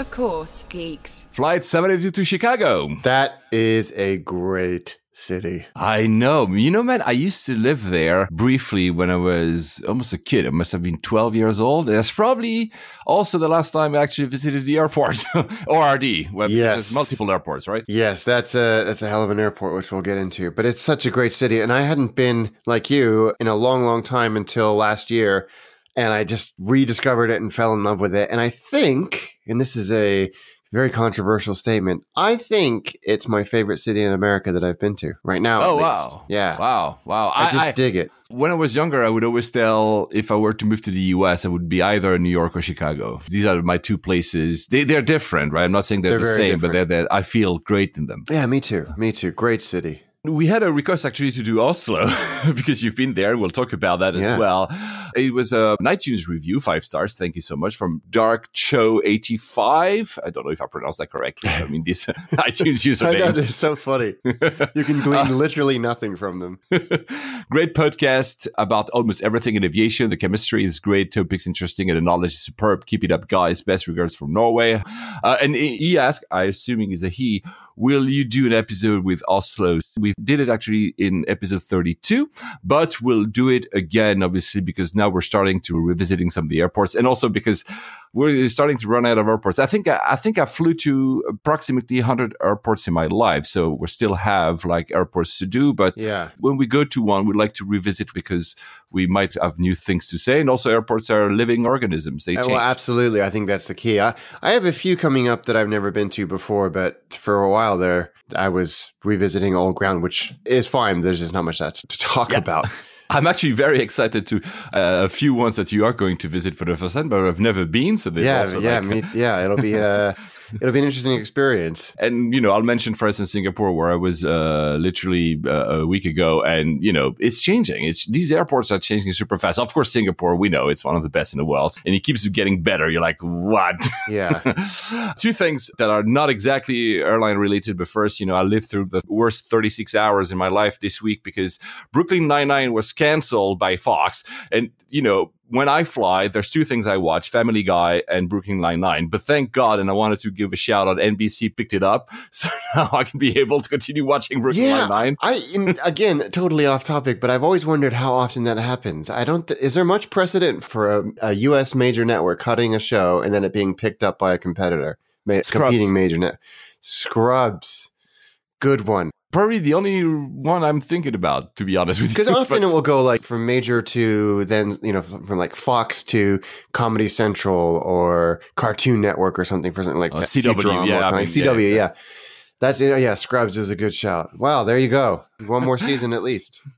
Of course, geeks. Flight 72 to Chicago. That is a great city. I know. You know, man, I used to live there briefly when I was almost a kid. I must have been 12 years old. And that's probably also the last time I actually visited the airport, ORD. Where Yes. Multiple airports, right? Yes, that's a that's a hell of an airport, which we'll get into. But it's such a great city, and I hadn't been like you in a long, long time until last year, and I just rediscovered it and fell in love with it. And I think, and this is a very controversial statement, I think it's my favorite city in America that I've been to right now. Oh, wow. Yeah, Wow. Wow. I just dig it. when I was younger, I would always tell if I were to move to the US, I would be either in New York or Chicago. These are my two places. They, they're different, right? I'm not saying they're, They're the same, but they're, they're, I feel great in them. Yeah, me too. Me too. Great city. We had a request actually to do Oslo because you've been there. We'll talk about that Yeah. as well. It was a an iTunes review, five stars. Thank you so much from Dark Cho eighty five. I don't know if I pronounced that correctly. I mean, this iTunes I know username. they're so funny. You can glean literally nothing from them. great podcast about almost everything in aviation. The chemistry is great, topics interesting, and the knowledge is superb. Keep it up, guys. Best regards from Norway. Uh, and he he asked, I assuming is a he, will you do an episode with Oslo? We did it actually in episode 32, but we'll do it again, obviously, because now we're starting to revisiting some of the airports and also because we're starting to run out of airports. I think I, think I flew to approximately 100 airports in my life, so we still have like airports to do. But Yeah. when we go to one, we'd like to revisit because we might have new things to say. And also, airports are living organisms; they Uh, change. Well, absolutely. I think that's the key. I, I have a few coming up that I've never been to before, but for a while there, I was revisiting old ground, which is fine. There's just not much that to talk about. I'm actually very excited to uh, a few ones that you are going to visit for the first time, but I've never been. So yeah, yeah, like- me, yeah. It'll be uh, it'll be an interesting experience. and you know i'll mention for instance singapore where i was uh, literally uh, a week ago. And you know it's changing. It's these airports are changing super fast. Of course singapore we know it's one of the best in the world. And it keeps getting better. You're like what? Yeah. two things that are not exactly airline related but first you know i lived through the worst 36 hours in my life this week because brooklyn 99 was canceled by fox. And you know when I fly, there's two things I watch: Family Guy and Brooklyn Nine-Nine. But thank God, and I wanted to give a shout out. NBC picked it up, so now I can be able to continue watching Brooklyn Yeah, Nine-Nine. I in, again totally off topic, but I've always wondered how often that happens. I don't. Th- is there much precedent for a, a U.S. major network cutting a show and then it being picked up by a competitor, ma- competing major net? Scrubs, good one. Probably the only one I'm thinking about, to be honest with you. Because often But- it will go like from major to then you know from, like Fox to Comedy Central or Cartoon Network or something for something like Uh. CW, yeah, I mean, CW, yeah, yeah. That's it. Yeah, Scrubs is a good shout. Wow, there you go. One more season at least.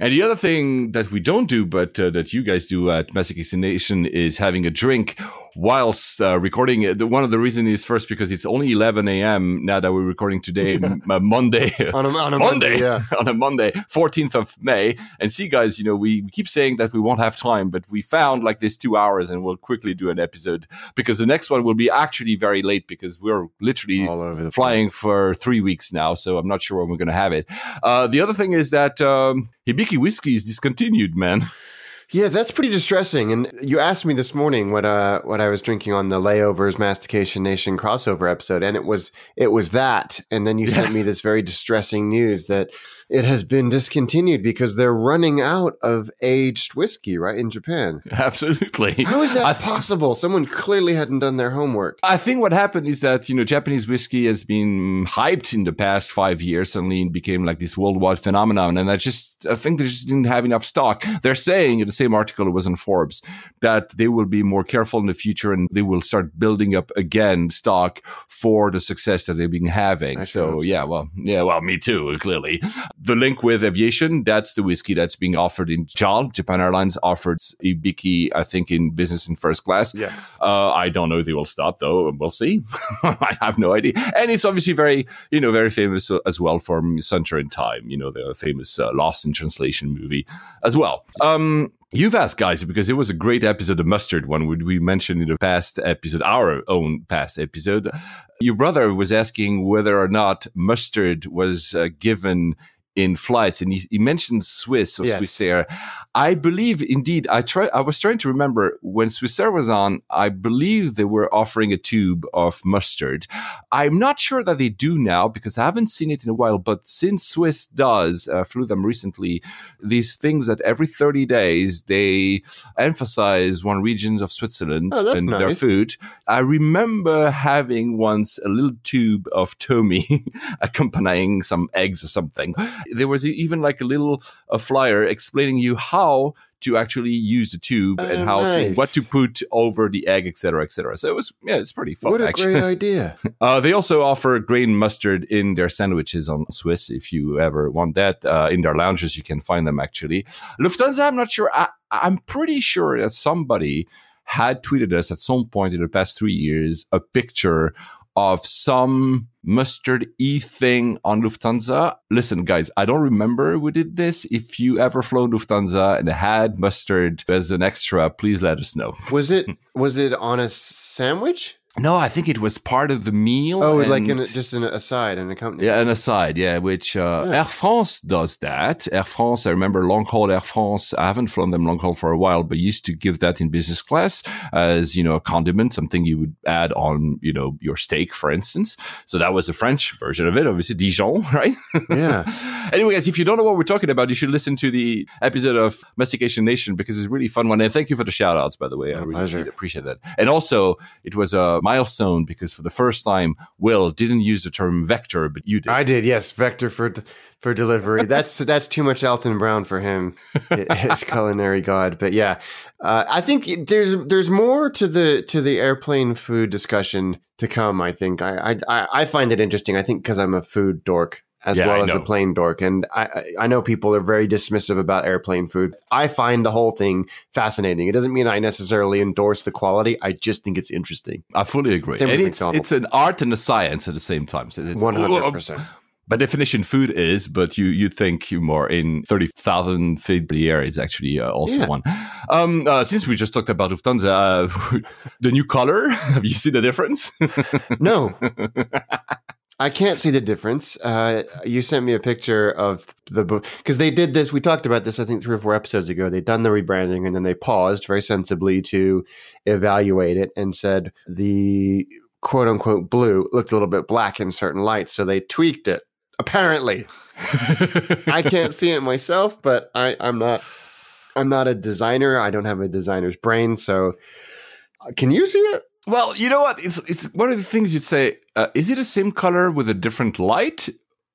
And the other thing that we don't do, but uh, that you guys do at Mastication Nation is having a drink whilst uh, recording. Uh, One of the reasons is first because it's only 11 a.m. now that we're recording today, m- uh, Monday. On a, on a Monday, Monday, yeah. on a Monday, 14th of May. And see, guys, you know, we, we keep saying that we won't have time, but we found like this two hours and we'll quickly do an episode because the next one will be actually very late because we're literally All over the flying for three weeks now, so I'm not sure when we're going to have it. Uh, the other thing is that um, Hibiki whiskey is discontinued, man. Yeah, that's pretty distressing. And you asked me this morning what uh what I was drinking on the layovers mastication nation crossover episode, and it was it was that. And then you sent me this very distressing news that it has been discontinued because they're running out of aged whiskey right in Japan. Absolutely. How is that I, possible? Someone clearly hadn't done their homework. I think what happened is that you know Japanese whiskey has been hyped in the past five years. Suddenly, it became like this worldwide phenomenon, and I just I think they just didn't have enough stock. They're saying in the same article, it was in Forbes, that they will be more careful in the future and they will start building up again stock for the success that they've been having. I so yeah, well, yeah, well, me too, clearly. The link with aviation, that's the whiskey that's being offered in JAL. Japan Airlines offered Hibiki, I think, in business and first class. Yes. Uh, I don't know if they will stop though. We'll see. I have no idea. And it's obviously very, you know, very famous as well for Suntory Time, you know, the famous uh, Lost in Translation movie as well. Um, You've asked, guys, because it was a great episode of Mustard one, which we mentioned in the past episode, our own past episode. Your brother was asking whether or not mustard was uh, given in flights, and he, he mentioned Swiss or Yes. Swissair. I believe, indeed, I try. I was trying to remember when Swissair was on. I believe they were offering a tube of mustard. I'm not sure that they do now because I haven't seen it in a while. But since Swiss does, uh, flew them recently, these things that every 30 days they emphasize one regions of Switzerland Oh, and their food. I remember having once a little tube of Thomy accompanying some eggs or something. There was even like a little a flyer explaining you how to actually use the tube and Oh, how to what to put over the egg, etc., etc. So it was yeah, it's pretty fun. What a actually. great idea. Uh, they also offer grain mustard in their sandwiches on Swiss. If you ever want that, uh, in their lounges, you can find them actually. Lufthansa, I'm not sure. I, I'm pretty sure that somebody had tweeted us at some point in the past three years a picture of some mustard e thing on Lufthansa. Listen, guys, I don't remember who did this. If you ever flown Lufthansa and had mustard as an extra, please let us know. Was it was it on a sandwich? No, I think it was part of the meal. Oh, like and- in a, just an aside, an accompaniment. Yeah, an aside, yeah, which uh, Yeah. Air France does that. Air France, I remember long haul Air France. I haven't flown them long haul for a while, but used to give that in business class as, you know, a condiment, something you would add on, you know, your steak, for instance. So that was the French version of it, obviously Dijon, right? Yeah. anyway, guys, if you don't know what we're talking about, you should listen to the episode of Mastication Nation because it's a really fun one. And thank you for the shout outs, by the way. I really, pleasure. really appreciate that. And also, it was a milestone because for the first time, Will didn't use the term vector, but you did. I did, yes. Vector for for delivery. That's that's too much Alton Brown for him, his culinary god. But yeah, uh, I think there's there's more to the to the airplane food discussion to come. I think I I, I find it interesting. I think because I'm a food dork as Yeah, well as a plane dork, and I I- know people are very dismissive about airplane food. I find the whole thing fascinating. It doesn't mean I necessarily endorse the quality. I just think it's interesting. I fully agree. It's, it's an art and a science at the same time. So it's, One hundred percent. By definition, food is, but you you'd think more in thirty thousand feet the air is actually uh, also Yeah. one. Um, uh, since we just talked about Lufthansa, uh, the new color. Have you seen the difference? No. I can't see the difference. Uh, you sent me a picture of the book because they did this. We talked about this, I think, three or four episodes ago. They'd done the rebranding and then they paused very sensibly to evaluate it and said the quote unquote blue looked a little bit black in certain lights. So they tweaked it. Apparently, I can't see it myself, but I, I'm not. I'm not a designer. I don't have a designer's brain. So, uh, can you see it? Well, you know what? It's it's one of the things you'd say. Uh, is it the same color with a different light?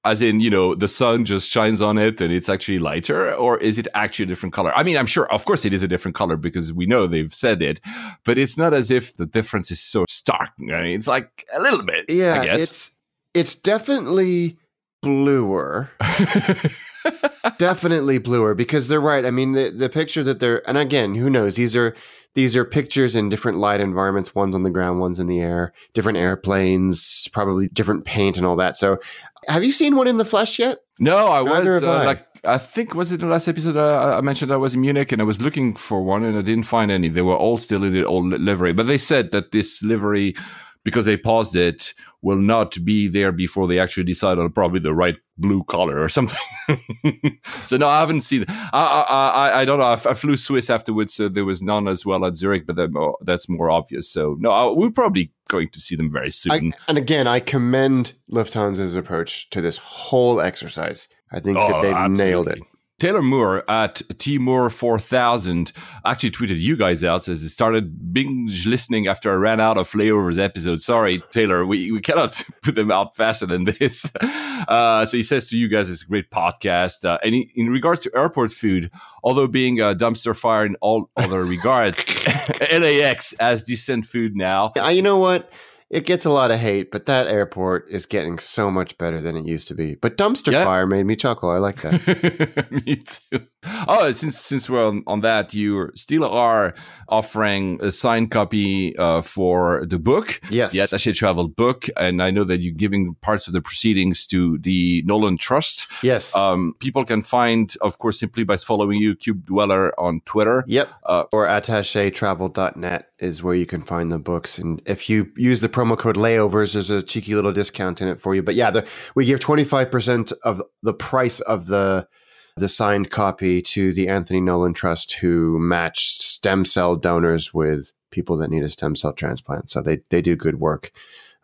As in, you know, the sun just shines on it and it's actually lighter, or is it actually a different color? I mean, I'm sure, of course, it is a different color because we know they've said it, but it's not as if the difference is so stark. I mean, it's like a little bit. Yeah, I guess. it's it's definitely bluer. definitely bluer because they're right. I mean, the the picture that they're and again, who knows? These are these are pictures in different light environments. One's on the ground, one's in the air. Different airplanes, probably different paint and all that. So, have you seen one in the flesh yet? No, I Neither was uh, I. like I think was it the last episode uh, I mentioned I was in Munich and I was looking for one and I didn't find any. They were all still in the old livery, but they said that this livery, because they paused it, will not be there before they actually decide on probably the right blue color or something. so no, I haven't seen. I I I, I don't know. I, flew Swiss afterwards, so there was none as well at Zurich, but that, mo- that's more obvious. So no, I, we're probably going to see them very soon. I, and again, I commend Lufthansa's approach to this whole exercise. I think Oh, that they've nailed it. Taylor Moore at Tmoore4000 actually tweeted you guys out says it started binge listening after I ran out of layovers episodes. Sorry, Taylor, we, we cannot put them out faster than this. Uh, so he says to you guys, it's a great podcast. Uh, and in, in regards to airport food, although being a dumpster fire in all other regards, LAX has decent food now. Uh, you know what? It gets a lot of hate, but that airport is getting so much better than it used to be. But dumpster Yeah. fire made me chuckle. I like that. Me too. Oh, since since we're on, on that, you still are offering a signed copy uh, for the book, Yes. the Attaché Travel book, and I know that you're giving parts of the proceedings to the Nolan Trust. yes. Um, people can find, of course, simply by following you, Cube Dweller, on Twitter. Yep. Uh, or attachetravel.net is where you can find the books. And if you use the promo code layovers, there's a cheeky little discount in it for you. But yeah, the, we give 25% of the price of the the signed copy to the Anthony Nolan Trust, who match stem cell donors with people that need a stem cell transplant. So they, they do good work.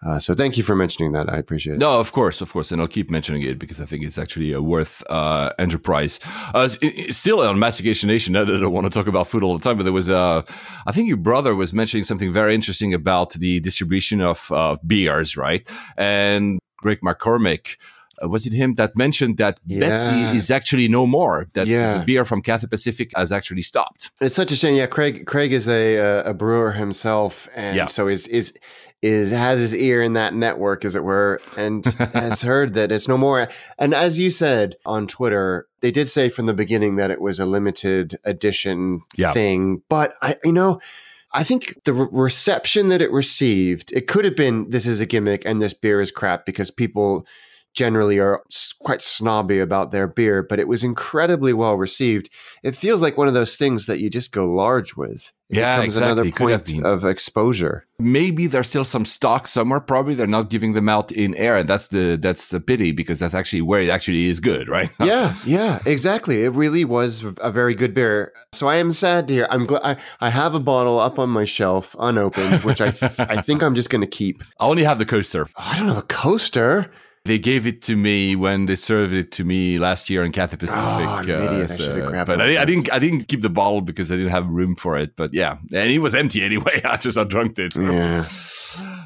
Uh, so thank you for mentioning that. I appreciate it. No, of course, of course, and I'll keep mentioning it because I think it's actually a worth uh, enterprise. Uh, s- i- i- still on Mastication Nation, I don't want to talk about food all the time, but there was, uh, I think your brother was mentioning something very interesting about the distribution of uh, beers, right? And Greg McCormick. Uh, was it him that mentioned that Yeah. Betsy is actually no more? That Yeah. the beer from Cathay Pacific has actually stopped. It's such a shame. Yeah, Craig. Craig is a uh, a brewer himself, and Yeah. so is is is has his ear in that network, as it were, and has heard that it's no more. And as you said on Twitter, they did say from the beginning that it was a limited edition Yeah. thing. But I, you know. I think the re- reception that it received, it could have been this is a gimmick and this beer is crap because people generally are quite snobby about their beer, but it was incredibly well received. It feels like one of those things that you just go large with. It Yeah, becomes exactly. another Could have point been. of exposure. maybe there's still some stock somewhere. Probably they're not giving them out in air, and that's the that's a pity because that's actually where it actually is good, right? yeah, yeah, exactly. It really was a very good beer. So I am sad to hear. I'm glad I, I have a bottle up on my shelf unopened, which I I think I'm just going to keep. I only have the coaster. I don't have a coaster. They gave it to me when they served it to me last year in Cathay Pacific. Oh, an idiot. I should have grabbed but I, I didn't. I didn't keep the bottle because I didn't have room for it. But yeah, and it was empty anyway. I just undrunked it. Yeah.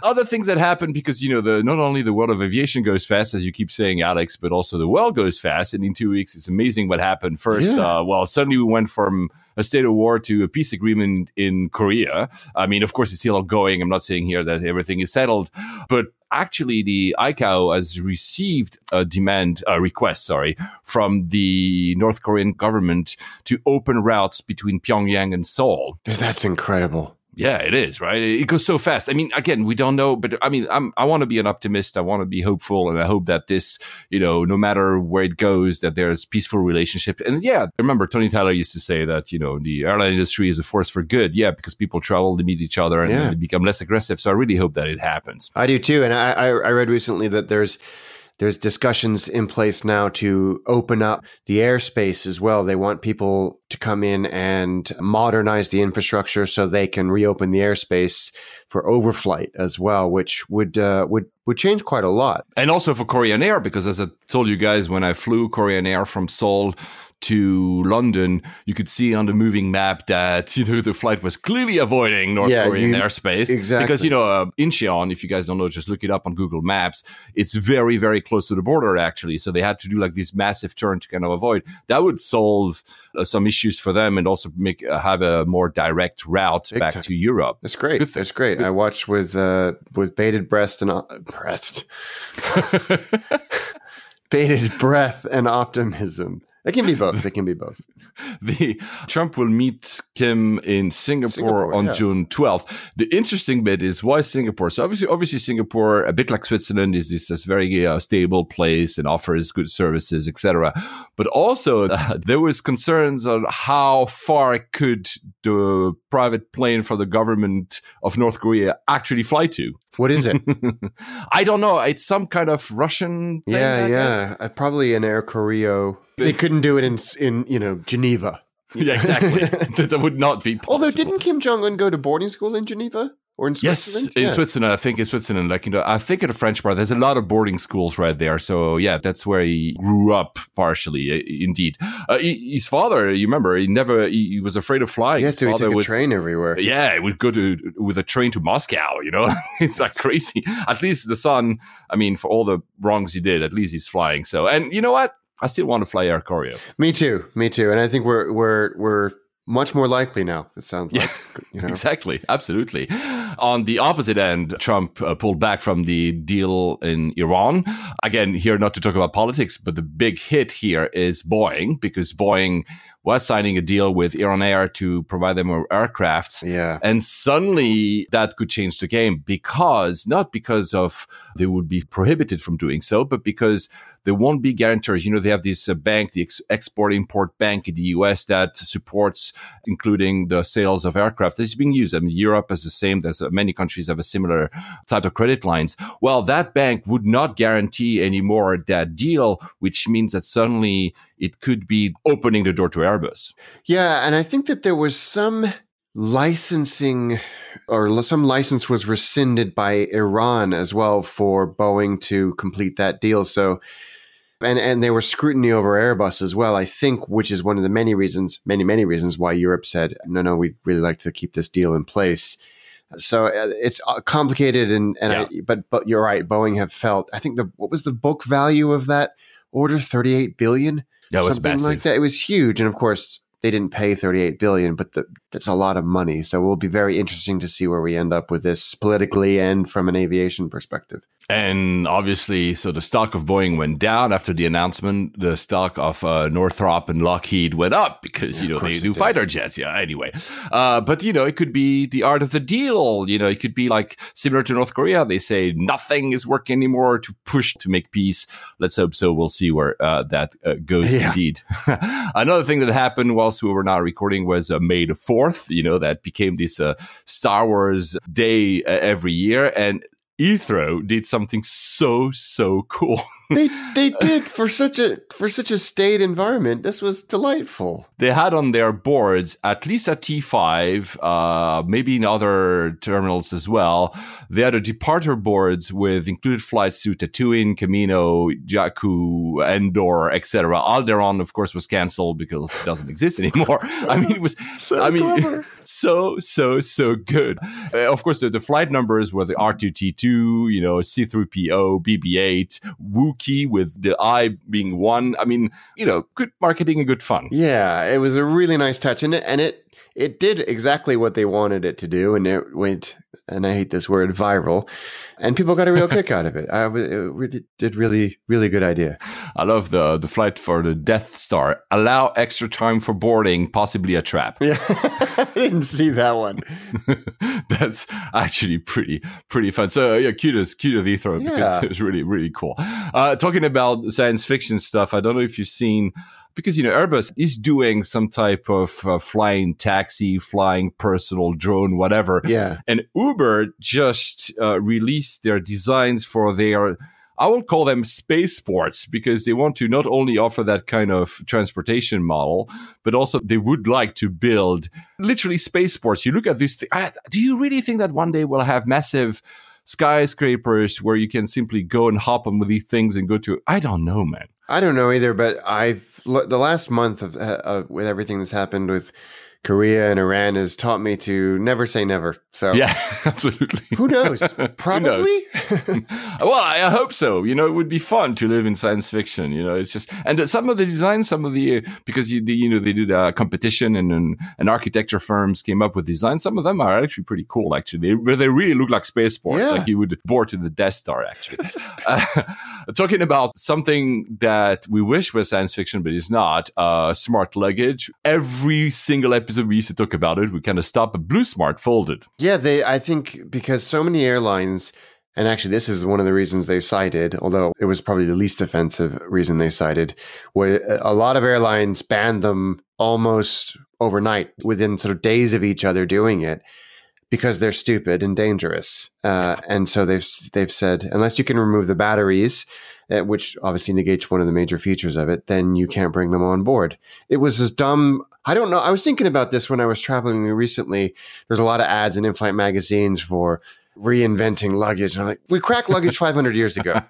Other things that happen because you know the not only the world of aviation goes fast as you keep saying, Alex, but also the world goes fast. And in two weeks, it's amazing what happened. First, Yeah. uh, well, suddenly we went from a state of war to a peace agreement in Korea. I mean, of course, it's still ongoing. I'm not saying here that everything is settled, but actually, the ICAO has received a demand, a request, sorry, from the North Korean government to open routes between Pyongyang and Seoul. That's incredible. Yeah, it is, right? It goes so fast. I mean, again, we don't know, but I mean, I'm, I want to be an optimist. I want to be hopeful. And I hope that this, you know, no matter where it goes, that there's peaceful relationship. And yeah, remember Tony Tyler used to say that, you know, the airline industry is a force for good. Yeah, because people travel, they meet each other and Yeah. they become less aggressive. So I really hope that it happens. I do too, and I I read recently that there's there's discussions in place now to open up the airspace as well. They want people to come in and modernize the infrastructure so they can reopen the airspace for overflight as well, which would uh, would would change quite a lot. And also for Korean Air, because as I told you guys, when I flew Korean Air from Seoul to London, you could see on the moving map that you know the flight was clearly avoiding North Yeah, Korean you- airspace. exactly. Because you know uh, Incheon, if you guys don't know, just look it up on Google Maps. It's very very close to the border actually. So they had to do like this massive turn to kind of avoid. That would solve uh, some issues for them and also make uh, have a more direct route back to Europe. It's great. Good thing. It's great. I watched with uh, with bated breast and uh, breast, bated breath and optimism. It can be both. It can be both. the Trump will meet Kim in Singapore, Singapore, on yeah. June 12th. The interesting bit is why Singapore? So obviously, obviously Singapore, a bit like Switzerland, is this, this very uh, stable place and offers good services, etc. But also, uh, there was concerns on how far could the private plane for the government of North Korea actually fly to. What is it? I don't know. It's some kind of Russian. Thing, yeah, I guess. yeah. Uh, probably an Air Koryo. They couldn't do it in in you know Geneva. yeah, exactly. that, that would not be. Possible. Although, didn't Kim Jong Un go to boarding school in Geneva? Or in Yes, Switzerland? in Yeah. Switzerland, I think in Switzerland, like you know, I think in the French part, there's a lot of boarding schools right there. So yeah, that's where he grew up partially. uh, Indeed, uh, he- his father, you remember, he never he, he was afraid of flying. Yeah, His so he father took a was- train everywhere. Yeah, he would go to with a train to Moscow. You know, it's like crazy. At least the son, I mean, for all the wrongs he did, at least he's flying. So, and you know what? I still want to fly Air Koryo. Me too. Me too. And I think we're we're we're much more likely now. It sounds Yeah. like you know. Exactly, absolutely. On the opposite end, Trump uh, pulled back from the deal in Iran. Again, here not to talk about politics, but the big hit here is Boeing because Boeing was signing a deal with Iran Air to provide them with aircrafts. Yeah. And suddenly that could change the game because not because of they would be prohibited from doing so, but because there won't be guarantors. You know, they have this uh, bank, the ex- Export Import Bank in the US that supports, including the sales of aircraft that's being used. I mean, Europe is the same. There's uh, many countries have a similar type of credit lines. Well, that bank would not guarantee anymore that deal, which means that suddenly it could be opening the door to Airbus. Yeah, and I think that there was some licensing or some license was rescinded by Iran as well for Boeing to complete that deal. So and and there was scrutiny over Airbus as well, I think, which is one of the many reasons, many many reasons why Europe said, "No, no, we'd really like to keep this deal in place." So uh, it's uh, complicated, and and I, but but you're right. Boeing have felt. I think the what was the book value of that order? Thirty eight billion That was something massive. like that. It was huge, and of course they didn't pay 38 billion, but the, that's a lot of money. So it will be very interesting to see where we end up with this politically and from an aviation perspective. And obviously, so the stock of Boeing went down after the announcement. The stock of uh, Northrop and Lockheed went up because, Yeah, you know, they do fighter jets. Yeah, anyway. Uh, but, you know, it could be the art of the deal. You know, it could be like similar to North Korea. They say nothing is working anymore to push to make peace. Let's hope so. We'll see where uh, that uh, goes Yeah. indeed. Another thing that happened whilst we were not recording was uh, May the 4th. You know, that became this uh, Star Wars day uh, every year. And Heathrow did something so so cool. they they did for such a for such a state environment. This was delightful. they had on their boards at least at T5, uh, maybe in other terminals as well. They had a departure boards with included flights to Tatooine, Kamino, Jakku, Endor, etc. Alderaan, of course, was cancelled because it doesn't exist anymore. I mean, it was So I mean, clever. so so so good. Uh, of course, the, the flight numbers were the R2T2, you know, C3PO, BB8, Wookiee with the I being one. I mean, you know, good marketing and good fun. Yeah, it was a really nice touch, and it and it it did exactly what they wanted it to do, and it went. And I hate this word, viral, and people got a real kick out of it. I it did really really good idea. I love the the flight for the Death Star. Allow extra time for boarding, possibly a trap. Yeah, I didn't see that one. That's actually pretty pretty fun. So yeah, kudos kudos Heathrow because it was really really cool. Uh, talking about science fiction stuff, I don't know if you've seen because you know Airbus is doing some type of uh, flying taxi, flying personal drone, whatever. Yeah, And Uber just uh, released their designs for their, I will call them spaceports because they want to not only offer that kind of transportation model, but also they would like to build literally spaceports. You look at this, th- I- do you really think that one day we'll have massive skyscrapers where you can simply go and hop on with these things and go to? I don't know, man. I don't know either, but I've the last month of uh, with everything that's happened with Korea and Iran has taught me to never say never. So Yeah, absolutely. who knows? Who Probably. knows? well, I hope so. You know, it would be fun to live in science fiction. You know, it's just and some of the designs, some of the because you the, you know they did a competition and and, and architecture firms came up with designs. Some of them are actually pretty cool. Actually, they, they really look like spaceports, Yeah. like you would board to the Death Star. Actually, uh, talking about something that we wish was science fiction but is not. Uh, smart luggage. Every single episode we used to talk about it, we kind of stopped But Blue Smart folded. Yeah, they. I think because so many airlines, and actually this is one of the reasons they cited, although it was probably the least offensive reason they cited, where a lot of airlines banned them almost overnight, within sort of days of each other doing it, because they're stupid and dangerous. Uh, and so they've they've said unless you can remove the batteries. uh, Which obviously negates one of the major features of it, then you can't bring them on board. It was as dumb I don't know. I was thinking about this when I was traveling recently. There's a lot of ads in in-flight magazines for reinventing luggage. And I'm like, we cracked luggage 500 years ago.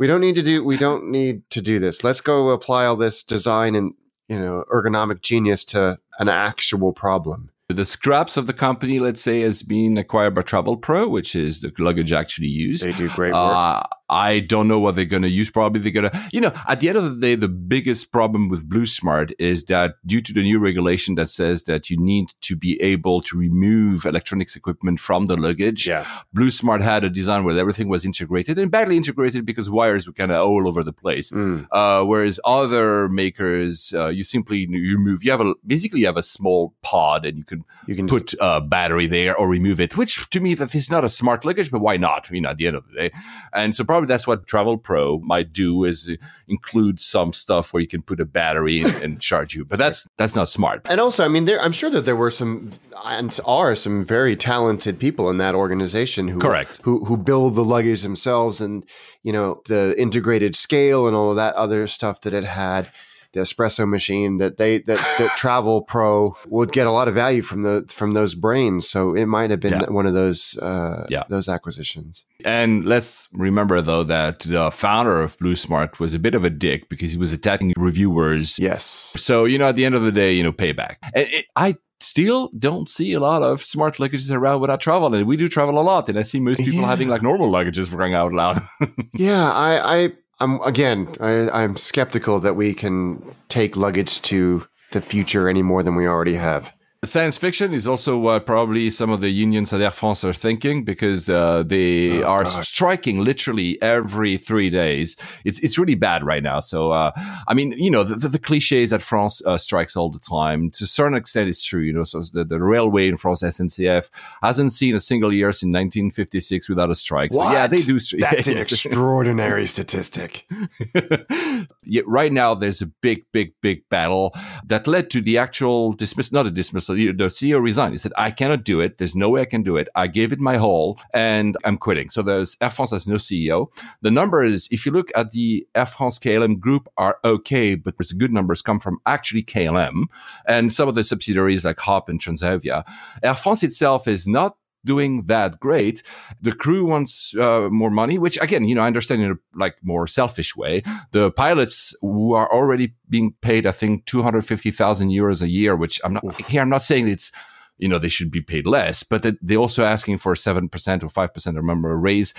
We don't need to do. We don't need to do this. Let's go apply all this design and you know ergonomic genius to an actual problem. The scraps of the company, let's say, has been acquired by Travel Pro, which is the luggage actually used. They do great work. Uh, I don't know what they're going to use. Probably they're going to, you know, at the end of the day, the biggest problem with Blue Smart is that due to the new regulation that says that you need to be able to remove electronics equipment from the luggage, yeah. Blue Smart had a design where everything was integrated and badly integrated because wires were kind of all over the place. Mm. Uh, whereas other makers, uh, you simply remove, you have a, basically you have a small pod and you can You can put a battery there or remove it, which to me, if it's not a smart luggage, but why not? You know, at the end of the day. And so probably that's what Travel Pro might do is include some stuff where you can put a battery and, and charge you. But that's, that's not smart. And also, I mean, there, I'm sure that there were some and are some very talented people in that organization who Correct. who who build the luggage themselves, and you know the integrated scale and all of that other stuff that it had. The espresso machine that they that, that Travel Pro would get a lot of value from the from those brains. So it might have been Yeah. one of those uh, Yeah. those acquisitions. And let's remember though that the founder of Blue Smart was a bit of a dick because he was attacking reviewers. Yes. So, you know, at the end of the day, you know, payback. And it, I still don't see a lot of smart luggages around without travel. And we do travel a lot. And I see most people Yeah. having like normal luggages for crying out loud. Yeah, I, I, I'm again, I, I'm skeptical that we can take luggage to the future any more than we already have. Science fiction is also what probably some of the unions at Air France are thinking because uh, they Oh, are God. striking literally every three days. It's it's really bad right now. So uh, I mean, you know, the, the, the cliches that France uh, strikes all the time. To a certain extent, it's true. You know, so the, the railway in France, SNCF, hasn't seen a single year since 1956 without a strike. So yeah, they do. stri- That's an Yes. extraordinary statistic. yeah, right now there's a big, big, big battle that led to the actual dismiss, not a dismissal. The CEO resigned. He said, I cannot do it. There's no way I can do it. I gave it my whole and I'm quitting. So there's Air France has no CEO. The numbers, if you look at the Air France KLM group are okay, but the good numbers come from actually KLM and some of the subsidiaries like Hop and Transavia. Air France itself is not doing that great. The crew wants uh, more money, which again, you know, I understand in a like more selfish way. The pilots who are already being paid, I think, two hundred fifty thousand euros a year, which I'm not here. I'm not saying it's you know they should be paid less, but they're also asking for seven percent or five percent. I remember a raise.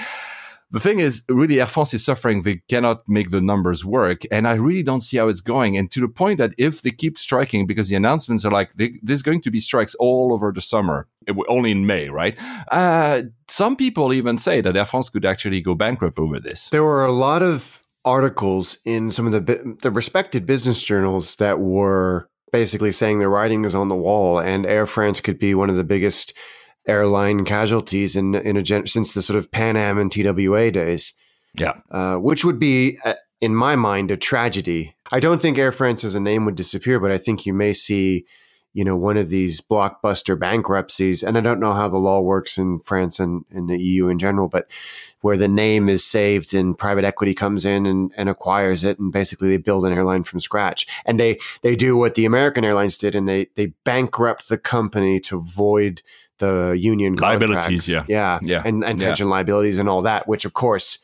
The thing is, really, Air France is suffering. They cannot make the numbers work. And I really don't see how it's going. And to the point that if they keep striking, because the announcements are like, they, there's going to be strikes all over the summer, only in May, right? Uh, some people even say that Air France could actually go bankrupt over this. There were a lot of articles in some of the the respected business journals that were basically saying the writing is on the wall, and Air France could be one of the biggest airline casualties in in a gen- since the sort of Pan Am and TWA days. Yeah. uh, which would be, uh, in my mind, a tragedy. I don't think Air France as a name would disappear, but I think you may see, you know, one of these blockbuster bankruptcies. And I don't know how the law works in France and in the EU in general, but where the name is saved and private equity comes in and, and acquires it, and basically they build an airline from scratch. And they they do what the American airlines did, and they they bankrupt the company to void the union Liabilities, yeah. yeah, Yeah. and and Yeah. pension liabilities and all that, which of course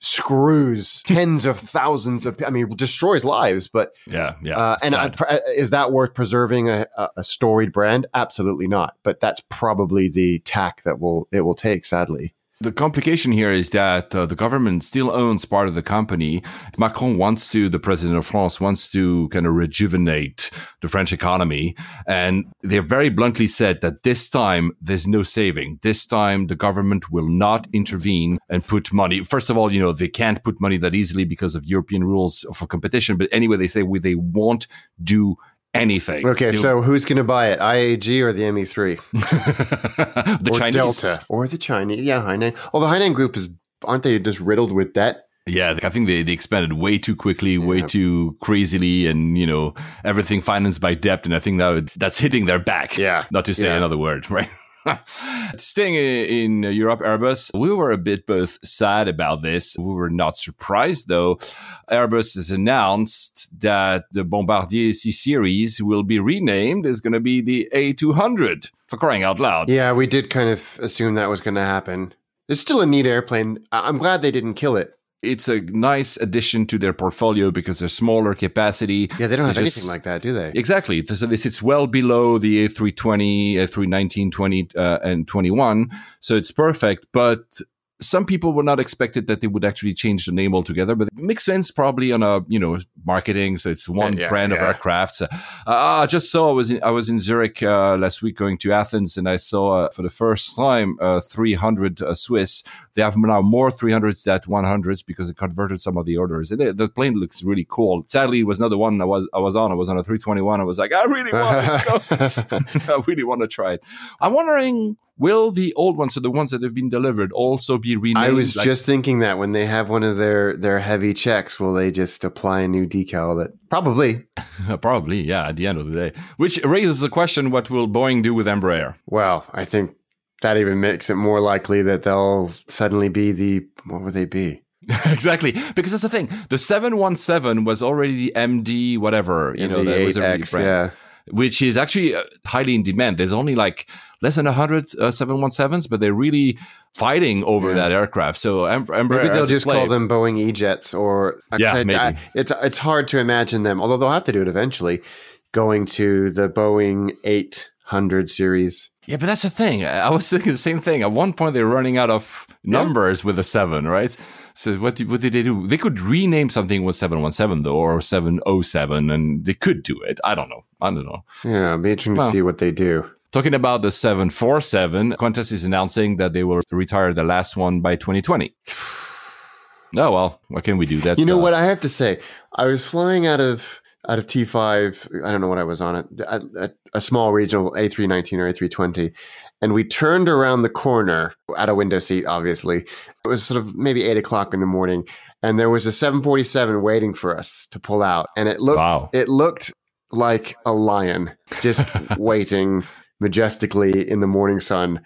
screws tens of thousands of I mean destroys lives but Yeah. Yeah. uh, and Sad. uh, is that worth preserving a- a storied brand absolutely not but that's probably the tack that will it will take sadly The complication here is that uh, the government still owns part of the company. Macron wants to, the president of France wants to kind of rejuvenate the French economy. And they've very bluntly said that this time there's no saving. This time the government will not intervene and put money. First of all, you know, they can't put money that easily because of European rules for competition. But anyway, they say they won't do anything. okay so who's going to buy it IAG or the ME3 the or Chinese. Delta or the Chinese yeah Hainan well the Hainan group is aren't they just riddled with debt Yeah, I think they, they expanded way too quickly, way too crazily, and you know everything financed by debt. And I think that would- that's hitting their back. Yeah. not to say Yeah. another word, right? Staying in Europe, Airbus, we were a bit both sad about this. We were not surprised though. Airbus has announced that the Bombardier C series will be renamed. Is going to be the A200 for crying out loud. Yeah, we did kind of assume that was going to happen. It's still a neat airplane. I'm glad they didn't kill it. It's a nice addition to their portfolio because they're smaller capacity. Yeah, they don't have just, anything like that, do they? Exactly. So this is well below the A320, A319, 20, uh, and 21. So it's perfect. But some people were not expected that they would actually change the name altogether, but it makes sense probably on a you know marketing. So it's one yeah, brand yeah. of aircraft. So, uh, I just saw I was in, I was in Zurich uh, last week going to Athens, and I saw uh, for the first time uh, 300 uh, Swiss. They have now more 300s than 100s because they converted some of the orders, and it, the plane looks really cool. Sadly, it was not the one I was I was on. I was on a 321. I was like, I really want to I really want to try it. I'm wondering will the old ones, so the ones that have been delivered, also be renamed? I was like- just thinking that when they have one of their their heavy checks, will they just apply a new decal? That probably. probably, yeah. At the end of the day, which raises the question: What will Boeing do with Embraer? Well, I think that even makes it more likely that they'll suddenly be the what would they be? exactly, because that's the thing. The seven one seven was already the MD whatever, you know, the that was a 8X, rebrand, yeah. Which is actually uh, highly in demand. There's only like less than 100 uh, 717s, but they're really fighting over Yeah. that aircraft. So em- Embraer, Maybe they'll just call them Boeing E-jets, or Yeah, I- maybe. I- it's it's hard to imagine them. Although they'll have to do it eventually, going to the Boeing 800 series. Yeah, but that's the thing. I I was thinking the same thing. At one point, they're running out of numbers with the seven, right? So what did, what did they do? They could rename something with seven one seven though, or seven oh seven, and they could do it. I don't know. I don't know. Yeah, it'll be interesting Well. to see what they do. Talking about the 747, Qantas is announcing that they will retire the last one by 2020. Oh well, what can we do? That's You know uh, what I have to say? I was flying out of out of T5. I don't know what I was on it. A, a, a small regional A319 or A320, and we turned around the corner at a window seat. Obviously, it was sort of maybe eight o'clock in the morning, and there was a 747 waiting for us to pull out, and it looked Wow. it looked like a lion just waiting majestically in the morning sun.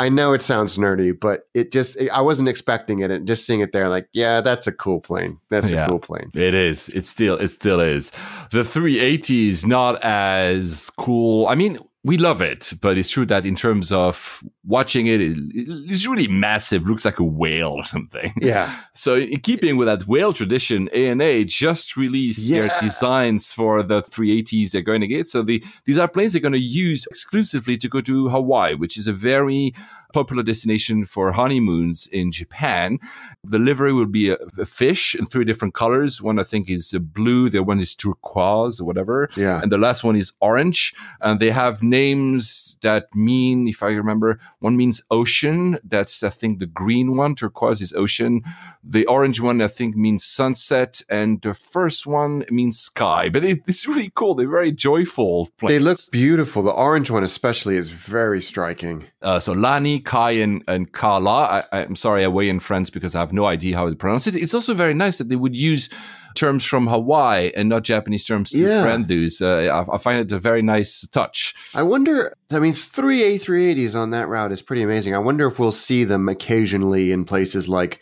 I know it sounds nerdy, but it just I wasn't expecting it. And just seeing it there, like, yeah, that's a cool plane. That's Yeah. a cool plane. It is. It still. It still is. The 380 is not as cool. I mean, we love it, but it's true that in terms of watching it, it it's really massive. Looks like a whale or something. Yeah. So, in keeping with that whale tradition, ANA just released their designs for the 380s they're going to get. So, the, these are planes they're going to use exclusively to go to Hawaii, which is a very popular destination for honeymoons in Japan. The livery will be a, a fish in three different colors. One, I think, is blue, the other one is turquoise or whatever. Yeah. And the last one is orange. And they have names that mean, if I remember, one means ocean. That's, I think, the green one. Turquoise is ocean. The orange one, I think, means sunset. And the first one means sky. But it, it's really cool. They're very joyful planes. They look beautiful. The orange one, especially, is very striking. Uh, so Lani, Kai, and, and Kala. I, I'm sorry, I weigh in French because I have no idea how to pronounce it. It's also very nice that they would use terms from Hawaii and not Japanese terms to Yeah. brand those. Uh, I, I find it a very nice touch. I wonder. I mean, three A380s on that route is pretty amazing. I wonder if we'll see them occasionally in places like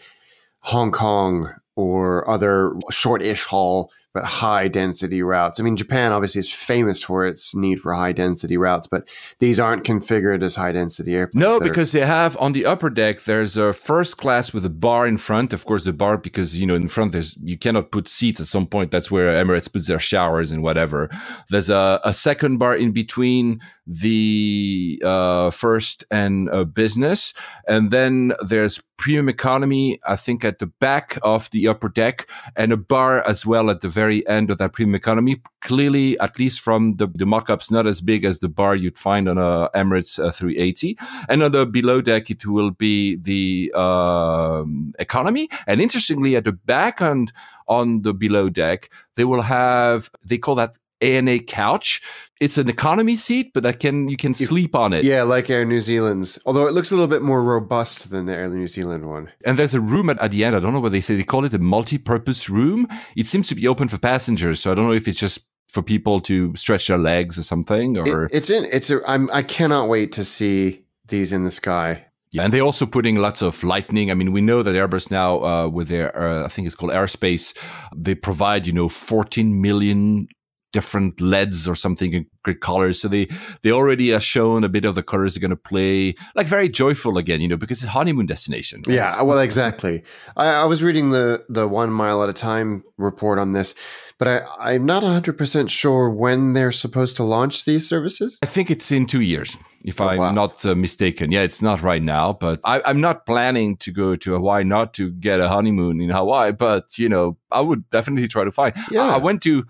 Hong Kong or other short-ish haul but high density routes. I mean, Japan obviously is famous for its need for high density routes, but these aren't configured as high density airplanes. No, that are- because they have on the upper deck, there's a first class with a bar in front. Of course, the bar, because, you know, in front, there's, you cannot put seats at some point. That's where Emirates puts their showers and whatever. There's a, a second bar in between the uh, first and uh, business. And then there's premium economy, I think, at the back of the upper deck and a bar as well at the very end of that premium economy. Clearly, at least from the, the mock-ups, not as big as the bar you'd find on a Emirates uh, 380. And on the below deck, it will be the um, economy. And interestingly, at the back and on the below deck, they will have, they call that ANA couch. It's an economy seat, but that can you can sleep on it. yeah, like Air New Zealand's, although it looks a little bit more robust than the Air New Zealand one. And there's a room at, at the end. I don't know what they say. They call it a multi-purpose room. It seems to be open for passengers. So I don't know if it's just for people to stretch their legs or something. Or It, it's in. It's a. I'm. I cannot wait to see these in the sky. Yeah, and they're also putting lots of lightning. I mean, we know that Airbus now, uh, with their, uh, I think it's called Airspace, they provide, you know, 14 million different LEDs or something in great colors. So they they already are shown a bit of the colors they're going to play, like very joyful again, you know, because it's a honeymoon destination. Right? Yeah, well, exactly. I, I, was reading the the one mile at a time report on this, but I, I'm not 100 percent sure when they're supposed to launch these services. I think it's in two years if oh, I'm wow. not uh, mistaken. Yeah, it's not right now, but I, am not planning to go to Hawaii, not to get a honeymoon in Hawaii, but you know, I would definitely try to find. Yeah. I, I went to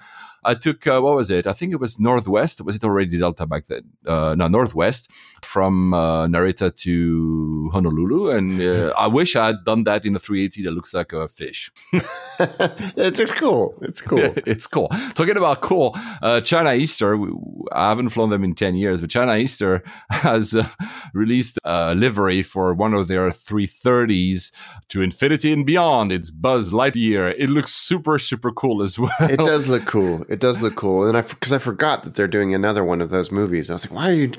I took uh, what was it? I think it was Northwest. Was it already Delta back then? Uh, no, Northwest from uh, Narita to Honolulu, and uh, I wish I had done that in the 380 that looks like a fish. it's, it's cool. It's cool. it's cool. Talking about cool, uh, China Eastern. I haven't flown them in 10 years, but China Eastern has uh, released a livery for one of their 330s to infinity and beyond. It's Buzz Lightyear. It looks super super cool as well. It does look cool it does look cool. And I because I forgot that they're doing another one of those movies. I was like, why are you?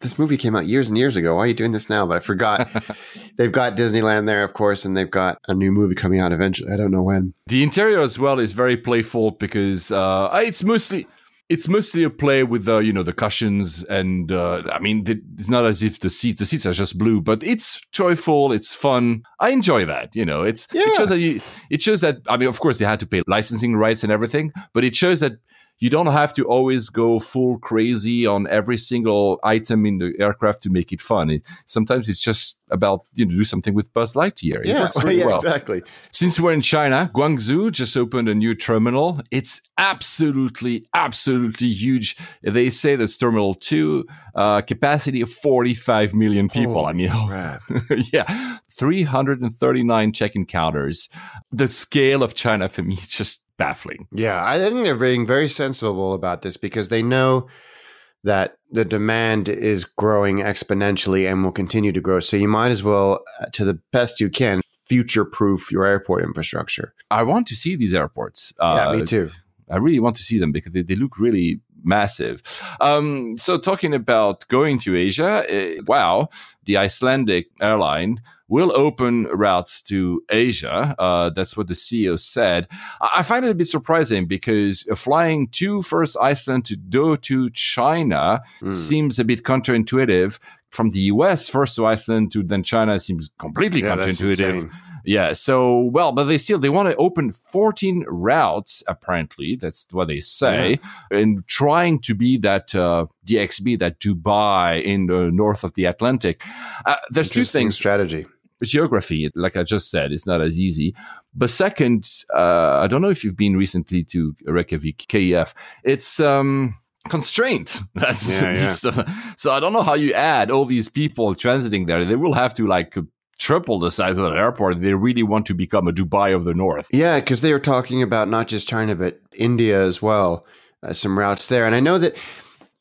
This movie came out years and years ago. Why are you doing this now? But I forgot. they've got Disneyland there, of course, and they've got a new movie coming out eventually. I don't know when. The interior as well is very playful because uh, it's mostly it's mostly a play with the you know the cushions and uh, I mean it's not as if the seats the seats are just blue, but it's joyful, it's fun. I enjoy that. You know, it's yeah. it shows that you, it shows that I mean, of course, they had to pay licensing rights and everything, but it shows that you don't have to always go full crazy on every single item in the aircraft to make it fun. It, sometimes it's just about you know do something with Buzz Lightyear. Yeah, really yeah well. exactly. Since we're in China, Guangzhou just opened a new terminal. It's absolutely, absolutely huge. They say that's Terminal Two, uh, capacity of forty-five million people. Holy I mean, yeah, three hundred and thirty-nine check-in counters. The scale of China for me just baffling. Yeah, I think they're being very sensible about this because they know that the demand is growing exponentially and will continue to grow. So you might as well, uh, to the best you can, future proof your airport infrastructure. I want to see these airports. Uh, yeah, me too. I really want to see them because they, they look really massive. Um, so talking about going to Asia, uh, wow, the Icelandic airline will open routes to Asia. Uh, that's what the CEO said. I find it a bit surprising because flying to first Iceland to go to China mm. seems a bit counterintuitive. From the US first to Iceland to then China seems completely yeah, counterintuitive. Yeah. So, well, but they still they want to open 14 routes. Apparently, that's what they say, yeah. and trying to be that uh, DXB, that Dubai in the north of the Atlantic. Uh, there's two things. Strategy geography, like I just said, it's not as easy. But second, uh, I don't know if you've been recently to Reykjavik, KEF. It's um, constraint. That's yeah, yeah. so, so I don't know how you add all these people transiting there. They will have to like triple the size of the airport. They really want to become a Dubai of the North. Yeah, because they were talking about not just China but India as well. Uh, some routes there, and I know that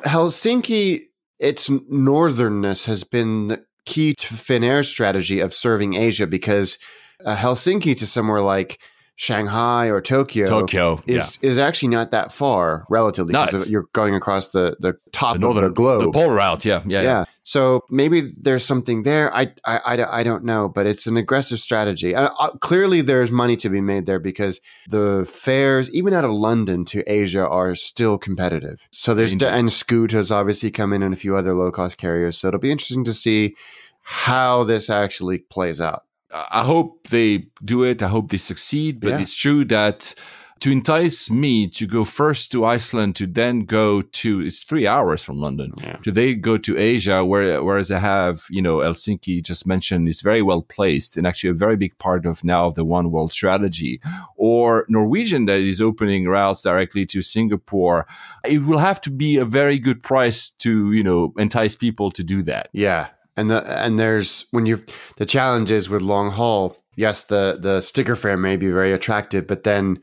Helsinki, its northernness has been key to Finnair's strategy of serving Asia because uh, Helsinki to somewhere like Shanghai or Tokyo, Tokyo is yeah. is actually not that far relatively because you're going across the the top the northern, of the globe, the pole route. Yeah, yeah, yeah, yeah. So maybe there's something there. I, I, I, I don't know, but it's an aggressive strategy. Uh, uh, clearly, there's money to be made there because the fares, even out of London to Asia, are still competitive. So there's and Scoot has obviously come in and a few other low cost carriers. So it'll be interesting to see how this actually plays out. I hope they do it. I hope they succeed. But yeah. it's true that to entice me to go first to Iceland to then go to it's three hours from London. Yeah. To they go to Asia, where whereas I have you know Helsinki just mentioned is very well placed and actually a very big part of now of the One World strategy, or Norwegian that is opening routes directly to Singapore. It will have to be a very good price to you know entice people to do that. Yeah, and the and there's when you the challenge is with long haul. Yes, the the sticker fare may be very attractive, but then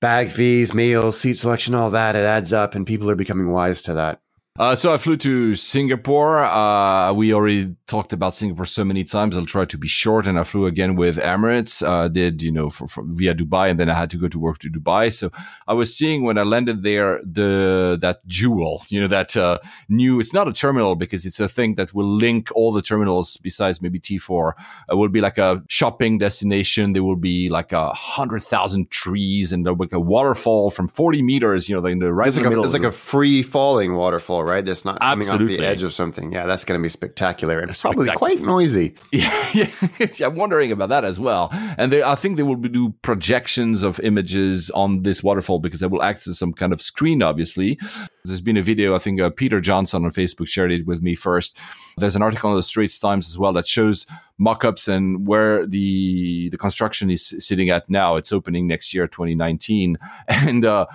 bag fees, meals, seat selection, all that it adds up, and people are becoming wise to that. Uh, so I flew to Singapore. Uh, we already talked about Singapore so many times. I'll try to be short. And I flew again with Emirates. Uh, did you know for, for, via Dubai, and then I had to go to work to Dubai. So I was seeing when I landed there the that jewel, you know, that uh, new. It's not a terminal because it's a thing that will link all the terminals besides maybe T4. It will be like a shopping destination. There will be like a hundred thousand trees and like a waterfall from forty meters. You know, in the right it's like, the a, middle. it's like a free falling waterfall, right? That's not coming off Absolutely. the edge of something. Yeah, that's going to be spectacular and probably Spectacular. quite noisy. Yeah, yeah. Yeah, I'm wondering about that as well. And they, I think they will do projections of images on this waterfall because they will act as some kind of screen, obviously. There's been a video, I think uh, Peter Johnson on Facebook shared it with me first. There's an article on the Straits Times as well that shows mock-ups and where the the construction is sitting at now. It's opening next year, 2019. And uh,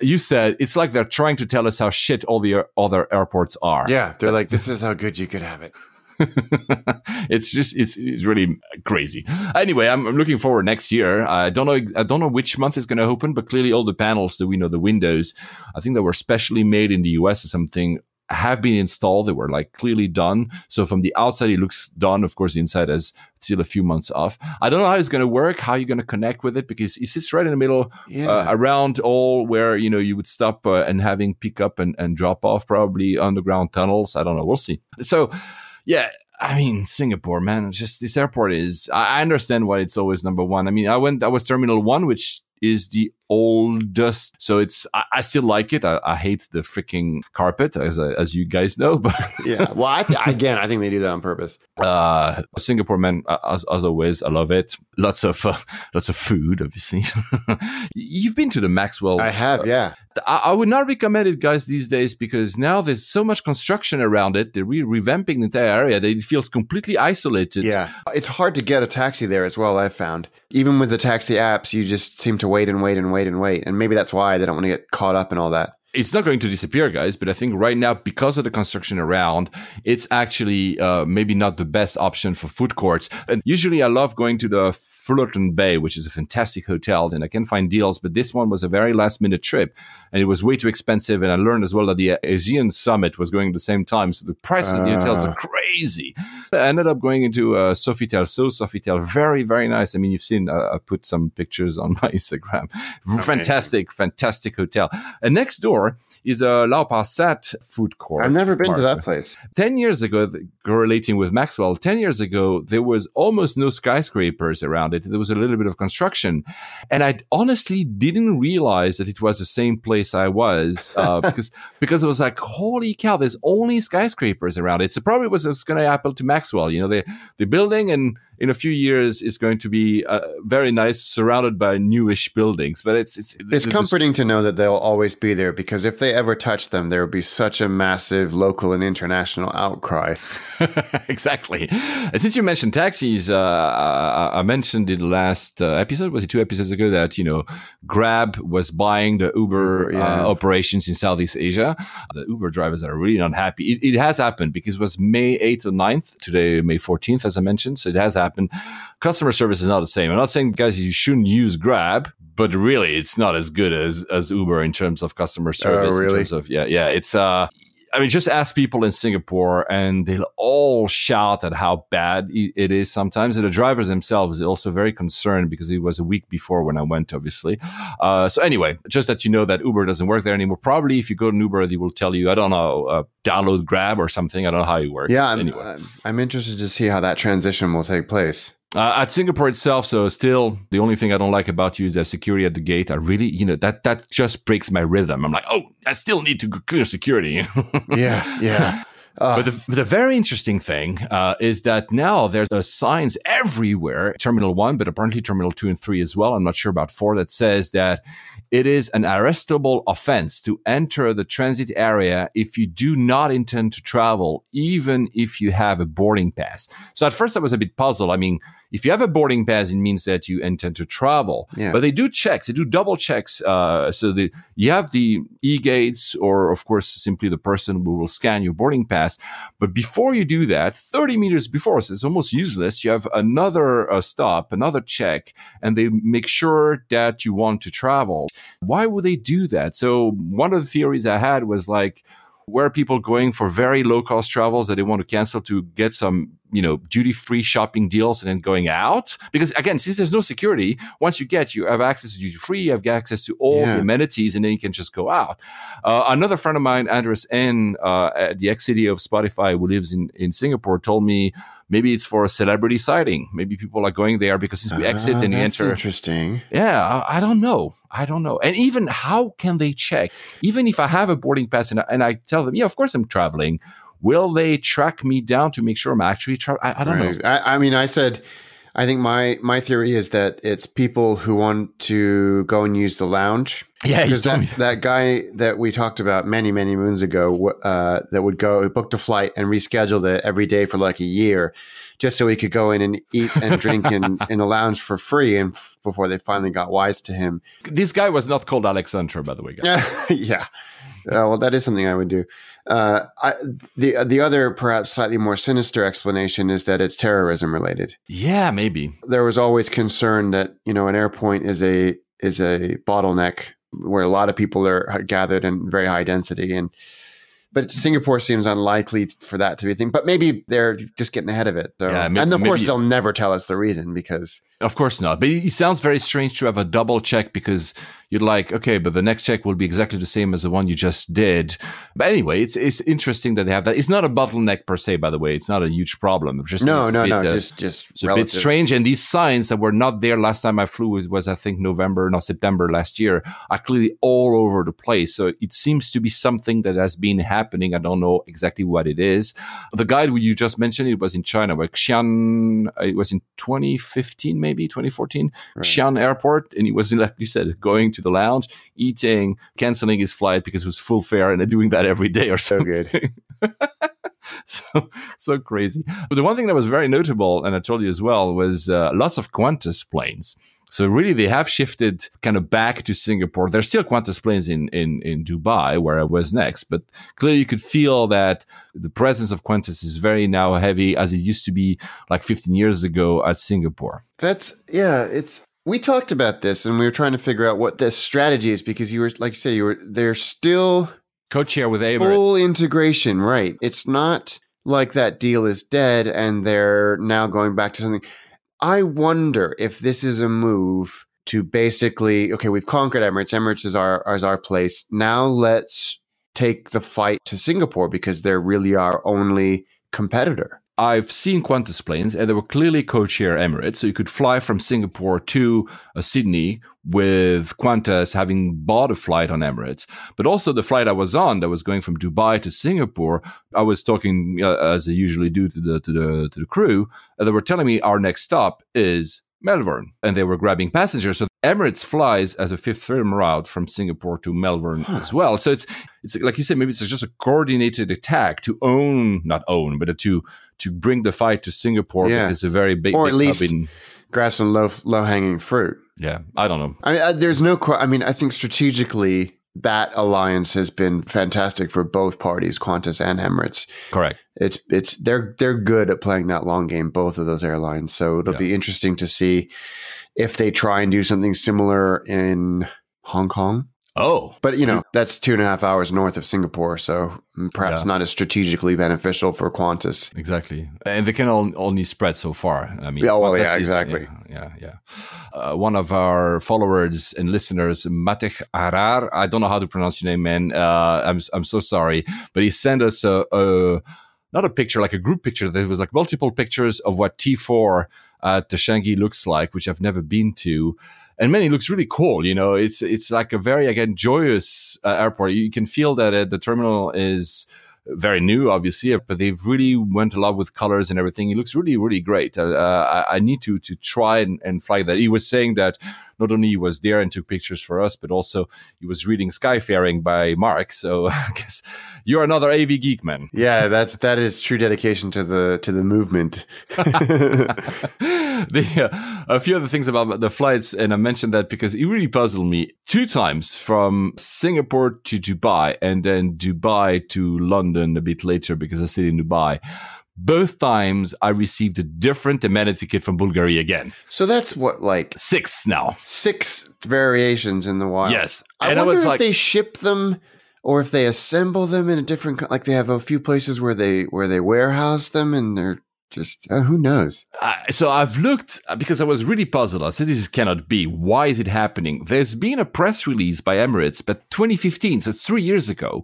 you said it's like they're trying to tell us how shit all the other airports are. Yeah, they're like, this is how good you could have it. it's just it's, it's really crazy. Anyway, I'm, I'm looking forward next year. I don't know I don't know which month is going to open, but clearly all the panels that we know the windows, I think that were specially made in the US or something have been installed. They were like clearly done. So from the outside, it looks done. Of course, the inside is still a few months off. I don't know how it's going to work, how you're going to connect with it, because it sits right in the middle, Yeah. uh, around all where you know you would stop uh, and having pick up and, and drop off, probably underground tunnels. I don't know. We'll see. So, yeah. I mean, Singapore, man, just this airport is. I I understand why it's always number one. I mean, I went, I was Terminal One, which is the oldest, so it's. I, I still like it. I, I hate the freaking carpet, as as you guys know, but yeah. Well, I th- again, I think they do that on purpose. uh singapore man uh, as, as always i love it lots of uh, lots of food obviously you've been to the maxwell I have, yeah. I, I would not recommend it guys these days because now there's so much construction around it they're re- revamping the entire area that it feels completely isolated Yeah. It's hard to get a taxi there as well, I've found. Even with the taxi apps, you just seem to wait and wait and wait and wait. And maybe that's why they don't want to get caught up in all that. it's not going to disappear, guys. But I think right now, because of the construction around, it's actually uh, maybe not the best option for food courts. And usually, I love going to the Fullerton Bay, which is a fantastic hotel, and I can find deals. But this one was a very last minute trip, and it was way too expensive. And I learned as well that the ASEAN Summit was going at the same time, so the price of the hotels Ah. are crazy. I ended up going into uh, Sofitel. So Sofitel, very very nice. I mean, you've seen uh, I put some pictures on my Instagram. Fantastic, fantastic hotel. And next door is a Lau Pa Sat food court. I've never been to that place. 10 years ago, correlating with Maxwell, 10 years ago, there was almost no skyscrapers around it. There was a little bit of construction. And I honestly didn't realize that it was the same place I was uh, because, because it was like, holy cow, there's only skyscrapers around it. So probably was, was going to happen to Maxwell. You know, they, the building and in a few years is going to be uh, very nice, surrounded by newish buildings. But it's, it's, It's the- comforting to know that they'll always be there because if they ever touch them, there would be such a massive local and international outcry. exactly. And since you mentioned taxis, uh, I I mentioned in the last uh, episode, was it two episodes ago, that, you know, Grab was buying the Uber, Uber, yeah. uh, operations in Southeast Asia. The Uber drivers are really not happy. It, it has happened because it was May 8th or 9th, today, May 14th, as I mentioned. So it has happened. And customer service is not the same. I'm not saying, guys, you shouldn't use Grab, but really, it's not as good as, as Uber in terms of customer service. In really? terms of, yeah, yeah. It's, uh, I mean, just ask people in Singapore, and they'll all shout at how bad it is sometimes. And the drivers themselves are also very concerned because it was a week before when I went, obviously. Uh, so anyway, just that you know that Uber doesn't work there anymore. Probably if you go to Uber, they will tell you, I don't know, uh, download Grab or something. I don't know how it works. Yeah, I'm, anyway. I'm, I'm interested to see how that transition will take place. Uh, at Singapore itself, so still the only thing I don't like about you is the security at the gate. I really, you know, that that just breaks my rhythm. I'm like, oh, I still need to clear security. Yeah, yeah. Uh, But the, the very interesting thing uh, is that now there's uh, signs everywhere, Terminal 1, but apparently Terminal 2 and 3 as well. I'm not sure about 4 that says that it is an arrestable offense to enter the transit area if you do not intend to travel, even if you have a boarding pass. So at first I was a bit puzzled. I mean, if you have a boarding pass, it means that you intend to travel. Yeah. But they do checks, they do double checks. Uh, so the, you have the e-gates or, of course, simply the person who will scan your boarding pass. But before you do that, 30 meters before, so it's almost useless, you have another uh, stop, another check, and they make sure that you want to travel. Why would they do that? So one of the theories I had was like, where are people going for very low cost travels that they want to cancel to get some, you know, duty free shopping deals and then going out? Because again, since there's no security, once you get, you have access to duty free, you have access to all Yeah. the amenities, and then you can just go out. Uh, another friend of mine, Andreas Ehn, uh, at the ex CTO of Spotify, who lives in, in Singapore, told me maybe it's for a celebrity sighting. Maybe people are going there because since we exit Ah, and that's enter. interesting. Yeah, I, I don't know. I don't know. And even how can they check? Even if I have a boarding pass and I, and I tell them, yeah, of course I'm traveling, will they track me down to make sure I'm actually traveling? I, I don't know. I, I mean, I said, I think my my theory is that it's people who want to go and use the lounge. Yeah, because that, that guy that we talked about many many moons ago uh, that would go booked a flight and rescheduled it every day for like a year just so he could go in and eat and drink in, in the lounge for free and f- before they finally got wise to him This guy was not called Alexandra, by the way, guys. yeah yeah uh, well that is something i would do uh, I, the the other perhaps slightly more sinister explanation is that it's terrorism related Yeah, maybe. there was always concern that you know an airport is a is a bottleneck where a lot of people are gathered in very high density and but Singapore seems unlikely for that to be a thing. But maybe they're just getting ahead of it. So. Yeah, may- and of course maybe- they'll never tell us the reason because Of course not. But it sounds very strange to have a double check because you're like, okay, but the next check will be exactly the same as the one you just did. But anyway, it's it's interesting that they have that. It's not a bottleneck per se, by the way. It's not a huge problem. It's Just no no bit, no uh, just just It's a bit strange. And these signs that were not there last time I flew was, was I think November, not September last year, are clearly all over the place. So it seems to be something that has been happening. I don't know exactly what it is. The guide you just mentioned, it was in China, where Xi'an, uh, it was in 2015, maybe 2014, Right. Xi'an Airport. And he was, like you said, going to the lounge, eating, canceling his flight because it was full fare and doing that every day or something. So good. so so crazy. But the one thing that was very notable, and I told you as well, was uh, lots of Qantas planes. So really, they have shifted kind of back to Singapore. There's still Qantas planes in in in Dubai, where I was next, but clearly you could feel that the presence of Qantas is very now heavy, as it used to be like 15 years ago at Singapore. That's yeah. It's we talked about this and we were trying to figure out what the strategy is because you were like you say you were they're still Codeshare with Emirates. full integration, right? It's not like that deal is dead and they're now going back to something. I wonder if this is a move to basically okay, we've conquered Emirates. Emirates is our is our place. Now let's take the fight to Singapore because they're really our only competitor. I've seen Qantas planes, and they were clearly codeshare Emirates, so you could fly from Singapore to uh, Sydney with Qantas having bought a flight on Emirates. But also the flight I was on, that was going from Dubai to Singapore, I was talking uh, as I usually do to the to the to the crew, and they were telling me our next stop is Melbourne, and they were grabbing passengers. So Emirates flies as a fifth freedom route from Singapore to Melbourne as well. So it's it's like you said, maybe it's just a coordinated attack to own, not own, but to to bring the fight to Singapore Yeah. because it's a very big, Or big at least- in, Grab some low low hanging fruit. yeah, I don't know. I mean, uh, there's no. que- I mean, I think strategically that alliance has been fantastic for both parties, Qantas and Emirates. Correct. It's it's they're they're good at playing that long game, both of those airlines. So it'll Yeah. be interesting to see if they try and do something similar in Hong Kong. Oh, But you know, that's two and a half hours north of Singapore, so perhaps Yeah. not as strategically beneficial for Qantas. Exactly, and they can only spread so far. I mean, Yeah, well, yeah, exactly. Yeah, yeah. yeah. Uh, one of our followers and listeners, Matech Arar, I don't know how to pronounce your name, man. Uh, I'm I'm so sorry, but he sent us a, a not a picture, like a group picture. There was like multiple pictures of what T4 at the Changi looks like, which I've never been to. And man, it looks really cool. You know, it's it's like a very again joyous uh, airport. You can feel that uh, the terminal is very new, obviously, but they've really went a lot with colors and everything. It looks really, really great. Uh, I, I need to to try and, and fly that. He was saying that not only he was there and took pictures for us, but also he was reading Skyfaring by Mark. So I guess you're another AV geek, man. Yeah, that's that is true dedication to the to the movement. the, uh, a few other things about the flights, and I mentioned that because it really puzzled me two times from Singapore to Dubai and then Dubai to London a bit later because I stayed in Dubai. Both times I received a different amenity kit from Bulgari again. so that's what like Six now. six variations in the wild. Yes. I and I wonder was if like, they ship them or if they assemble them in a different, like they have a few places where they where they warehouse them, and they're just uh, who knows. Uh, so I've looked uh, because I was really puzzled. I said, "This cannot be. Why is it happening?" There's been a press release by Emirates, but 2015, so it's three years ago,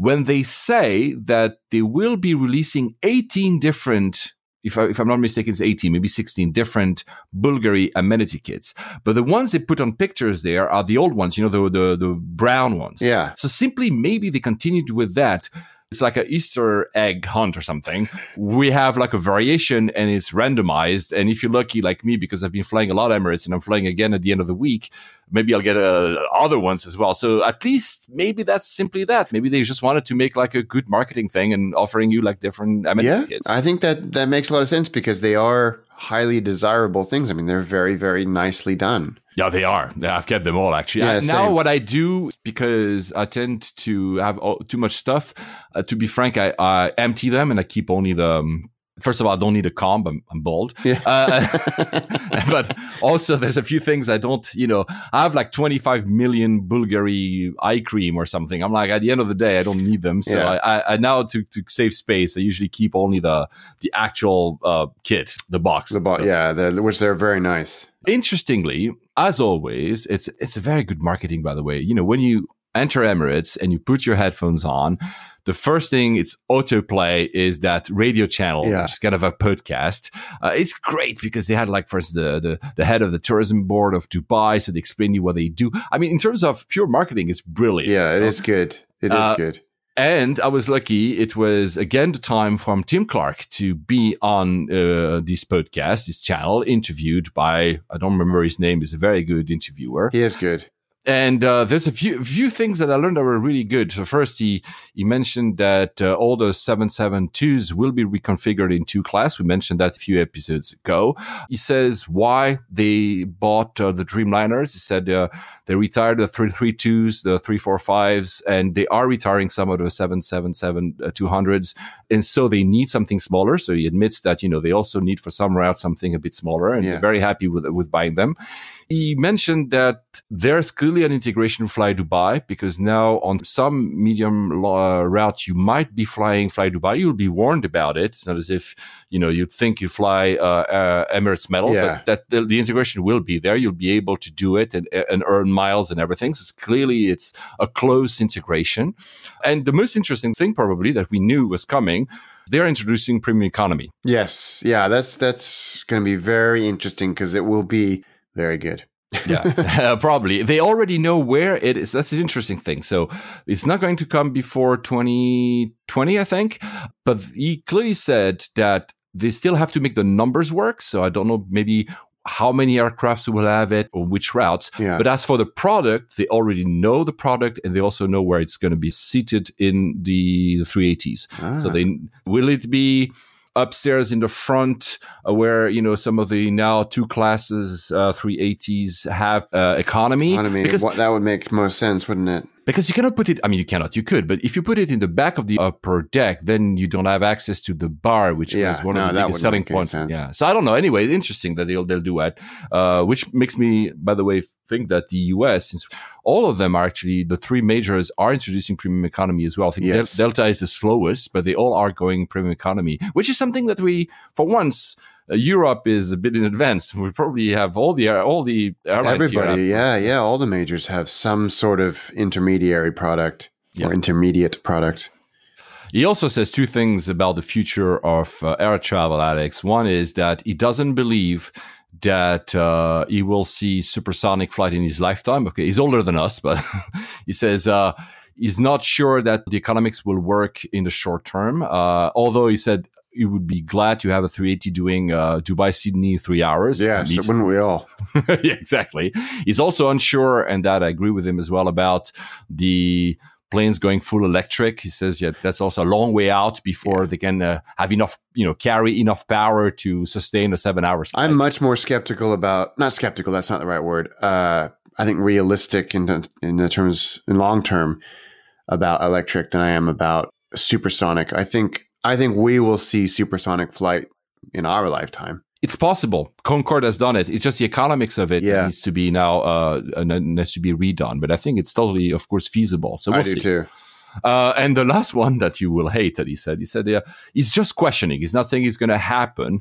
when they say that they will be releasing 18 different. If, I, if I'm not mistaken, it's 18, maybe 16 different Bulgari amenity kits. But the ones they put on pictures there are the old ones, you know, the the, the brown ones. Yeah, So simply maybe they continued with that. It's like an Easter egg hunt or something. We have like a variation and it's randomized. And if you're lucky like me, because I've been flying a lot of Emirates and I'm flying again at the end of the week, maybe I'll get uh, other ones as well. So at least maybe that's simply that. Maybe they just wanted to make like a good marketing thing and offering you like different amenity yeah. kits. I think that that makes a lot of sense because they are highly desirable things. I mean, they're very very nicely done. Yeah, they are. Yeah, I've kept them all actually. Yeah, now, same. what I do because I tend to have all, too much stuff. Uh, to be frank, I, I empty them and I keep only the. Um, first of all, I don't need a comb. I'm, I'm bald. Yeah. Uh, but also, there's a few things I don't. You know, I have like 25 million Bulgari eye cream or something. I'm like, at the end of the day, I don't need them. So Yeah. I, I, now to to save space, I usually keep only the the actual uh, kit, the box. The bo- yeah, they're, which they're very nice. Interestingly, as always, it's it's a very good marketing, by the way. You know, when you enter Emirates and you put your headphones on, the first thing it's autoplay is that radio channel, Yeah. which is kind of a podcast. Uh, it's great because they had like first the, the the head of the tourism board of Dubai, so they explain you what they do. I mean, in terms of pure marketing, it's brilliant. Yeah, it is good. It is Uh, good. And I was lucky. It was again the time from Tim Clark to be on uh, this podcast, this channel, interviewed by I don't remember his name. He's a very good interviewer. He is good. And uh, there's a few few things that I learned that were really good. So first, he he mentioned that uh, all the 772s will be reconfigured in two class. We mentioned that a few episodes ago. He says why they bought uh, the Dreamliners. He said uh, they retired the 332s, the 345s, and they are retiring some of the 777 uh, 200s. And so they need something smaller. So he admits that, you know, they also need for some routes something a bit smaller and Yeah. they're very happy with, with buying them. He mentioned that there's clearly an integration Fly Dubai because now on some medium uh, route you might be flying Fly Dubai. You'll be warned about it. It's not as if you know you'd think you fly uh, uh, Emirates Metal, Yeah. but that the, the integration will be there. You'll be able to do it and, and earn miles and everything. So it's clearly it's a close integration. And the most interesting thing probably that we knew was coming. They're introducing premium economy. Yes, yeah, that's that's going to be very interesting because it will be very good. yeah, probably. They already know where it is. That's an interesting thing. So it's not going to come before 2020, I think. But he clearly said that they still have to make the numbers work. So I don't know, maybe how many aircrafts will have it or which routes. Yeah. But as for the product, they already know the product and they also know where it's going to be seated in the, the 380s. So Ah. they will it be upstairs in the front uh, where you know some of the now two classes uh, 380s have uh, economy mean, because what, that would make most sense, wouldn't it? Because you cannot put it i mean you cannot you could but if you put it in the back of the upper deck then you don't have access to the bar which Yeah, was one no, of the biggest selling points. yeah. So i don't know. Anyway interesting that they'll they'll do that uh, which makes me by the way think that the us since all of them are actually the three majors are introducing premium economy as well. I think Del- Yes. delta is the slowest but they all are going premium economy which is something that we for once Europe is a bit in advance. We probably have all the all the airlines Everybody, yeah, yeah, all the majors have some sort of intermediary product Yeah. or intermediate product. He also says two things about the future of uh, air travel, Alex. One is that he doesn't believe that uh, he will see supersonic flight in his lifetime. Okay, he's older than us, but he says uh, he's not sure that the economics will work in the short term. Uh, although he said he would be glad to have a 380 doing uh, Dubai Sydney three hours. Yeah, so wouldn't we all? yeah, exactly. He's also unsure, and that I agree with him as well about the planes going full electric. He says, yeah, that's also a long way out before they can uh, have enough, you know, carry enough power to sustain a seven hours. I'm much more skeptical about not skeptical. That's not the right word. Uh, I think realistic in in the terms in long term about electric than I am about supersonic. I think I think we will see supersonic flight in our lifetime. It's possible. Concorde has done it. It's just the economics of it Yeah. needs to be now uh, uh, needs to be redone. But I think it's totally, of course, feasible. So we'll I do see. too. Uh, and the last one that you will hate that he said, he said yeah, he's just questioning. He's not saying it's going to happen,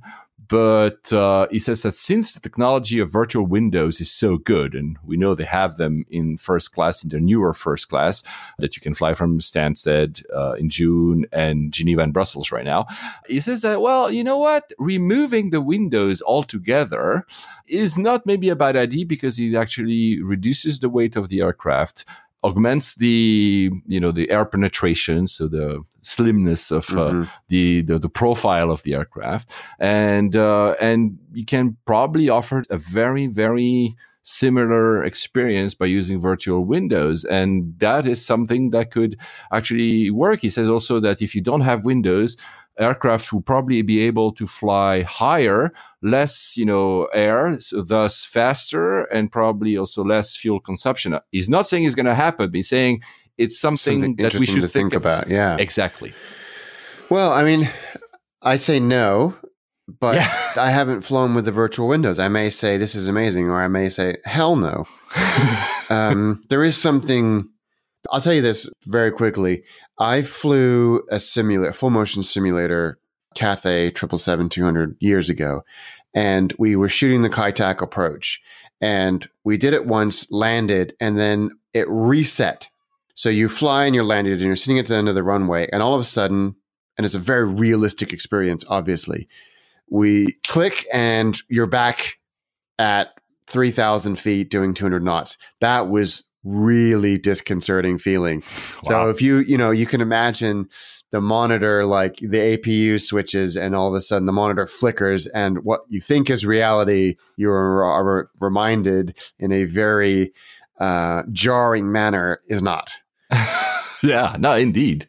but uh, he says that since the technology of virtual windows is so good, and we know they have them in first class, in their newer first class, that you can fly from Stansted uh, in June and Geneva and Brussels right now, he says that, well, you know what? Removing the windows altogether is not maybe a bad idea because it actually reduces the weight of the aircraft augments the you know the air penetration so the slimness of uh, mm-hmm. the, the, the profile of the aircraft. And uh, and you can probably offer a very very similar experience by using virtual windows. And that is something that could actually work. He says also that if you don't have windows aircraft will probably be able to fly higher, less, you know, air, so thus faster and probably also less fuel consumption. He's not saying it's going to happen. He's saying it's something, something that we should think, think about. about. Yeah, exactly. Well, I mean, I'd say no, but yeah. I haven't flown with the virtual windows. I may say this is amazing, or I may say hell no. um, there is something. I'll tell you this very quickly. I flew a simulator, full motion simulator, Cathay 777-200 years ago, and we were shooting the Kai Tak approach. And we did it once, landed, and then it reset. So you fly and you're landed and you're sitting at the end of the runway, and all of a sudden, and it's a very realistic experience, obviously. We click and you're back at 3,000 feet doing 200 knots. That was really disconcerting feeling. Wow. So if you, you know, you can imagine the monitor, like the APU switches, and all of a sudden the monitor flickers, and what you think is reality, you are reminded in a very uh, jarring manner is not. yeah, no, indeed.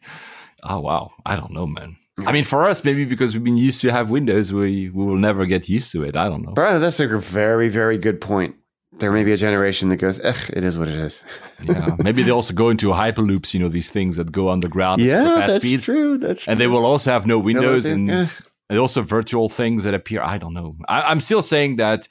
Oh wow, I don't know, man. I mean, for us, maybe because we've been used to have Windows, we we will never get used to it. I don't know. Bro, that's a very, very good point there may be a generation that goes, eh, it is what it is. yeah, maybe they also go into hyperloops. You know, these things that go underground. Yeah, that's speeds. true. That's and true. they will also have no windows and, eh. and also virtual things that appear. I don't know. I, I'm still saying that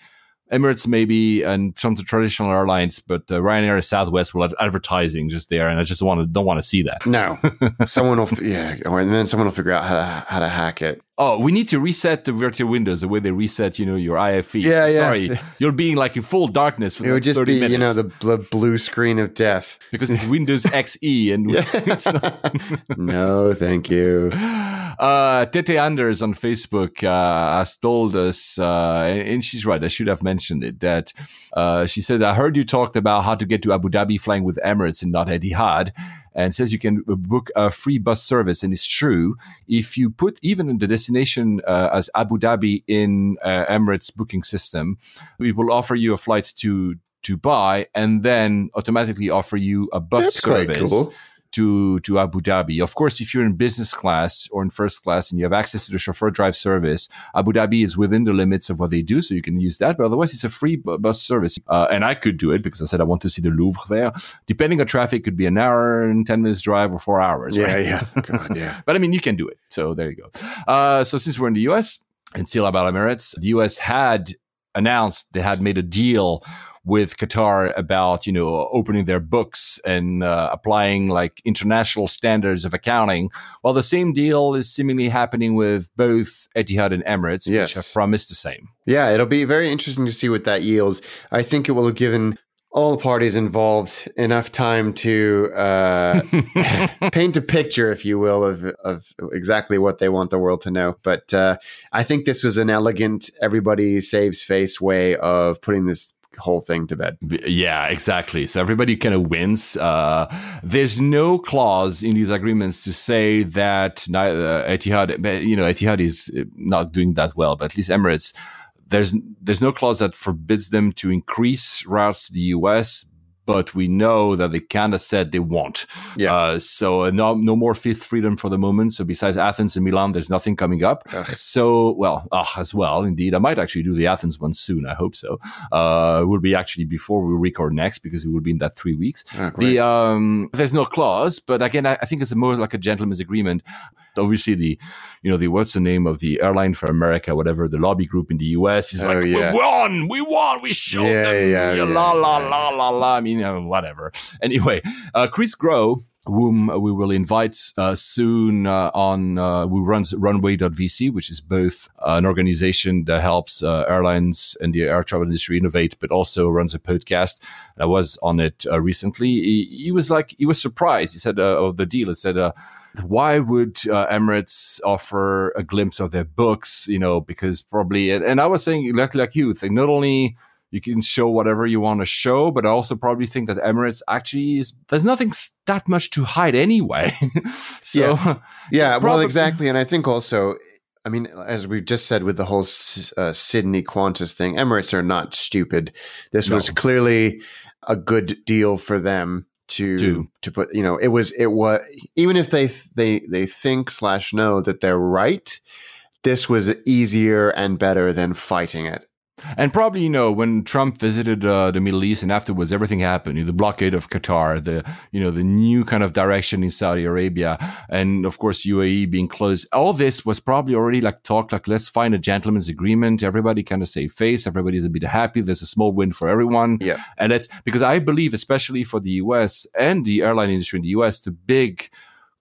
Emirates maybe and some of the traditional airlines, but uh, Ryanair and Southwest will have advertising just there, and I just want to don't want to see that. No, someone will, yeah, and then someone will figure out how to how to hack it. Oh, we need to reset the virtual windows the way they reset, you know, your IFE. Yeah, yeah. Sorry, you're being like in full darkness for it would just be, minutes. you know, the, the blue screen of death because it's Windows XE and it's not. no, thank you. Uh, Tete Anders on Facebook uh, has told us, uh, and she's right. I should have mentioned it. That uh, she said, "I heard you talked about how to get to Abu Dhabi flying with Emirates and not Etihad." And says you can book a free bus service. And it's true. If you put even the destination uh, as Abu Dhabi in uh, Emirates booking system, we will offer you a flight to Dubai and then automatically offer you a bus That's service. Cool to to Abu Dhabi. Of course, if you're in business class or in first class and you have access to the chauffeur drive service, Abu Dhabi is within the limits of what they do, so you can use that. But otherwise, it's a free bus service, uh, and I could do it because I said I want to see the Louvre there. Depending on traffic, could be an hour and ten minutes drive or four hours. Yeah, right? yeah, God, yeah. but I mean, you can do it. So there you go. Uh, so since we're in the U.S. and still about Emirates, the U.S. had announced they had made a deal with Qatar about you know opening their books and uh, applying like international standards of accounting. While the same deal is seemingly happening with both Etihad and Emirates, yes. which have promised the same. Yeah, it'll be very interesting to see what that yields. I think it will have given all parties involved enough time to uh, paint a picture, if you will, of of exactly what they want the world to know. But uh, I think this was an elegant, everybody saves face way of putting this whole thing to bed. Yeah, exactly. So everybody kind of wins. Uh, there's no clause in these agreements to say that uh, Etihad, you know, Etihad is not doing that well, but at least Emirates. There's there's no clause that forbids them to increase routes to the US, but we know that they kind of said they won't. Yeah. Uh, so uh, no, no more fifth freedom for the moment. So besides Athens and Milan, there's nothing coming up. Ugh. So well, uh, as well, indeed, I might actually do the Athens one soon. I hope so. Uh, it will be actually before we record next because it will be in that three weeks. Oh, the um, there's no clause, but again, I, I think it's more like a gentleman's agreement obviously the you know the what's the name of the airline for America, whatever the lobby group in the U.S. is oh, like yeah. we won, we won, we showed yeah, them, yeah, yeah, la la la la la. I mean, you know, whatever. Anyway, uh, Chris Grow whom we will invite uh, soon uh, on uh, who runs runway.vc which is both an organization that helps uh, airlines and the air travel industry innovate but also runs a podcast i was on it uh, recently he, he, was like he was surprised he said uh, of the deal he said why would Emirates offer a glimpse of their books? You know, because probably, and, and I was saying, like, like you, think not only you can show whatever you want to show, but I also probably think that Emirates actually is there's nothing that much to hide anyway. so yeah, yeah well, exactly, and I think also. I mean, as we just said with the whole uh, Sydney Qantas thing, Emirates are not stupid. This no. was clearly a good deal for them to to put. You know, it was it was even if they they they think slash know that they're right, this was easier and better than fighting it. And probably, you know, when Trump visited uh, the Middle East and afterwards everything happened, you know, the blockade of Qatar, the, you know, the new kind of direction in Saudi Arabia, and of course, UAE being closed. All this was probably already like talk, like, let's find a gentleman's agreement. Everybody kind of save face. Everybody's a bit happy. There's a small win for everyone. Yeah. And that's because I believe, especially for the US and the airline industry in the US, the big,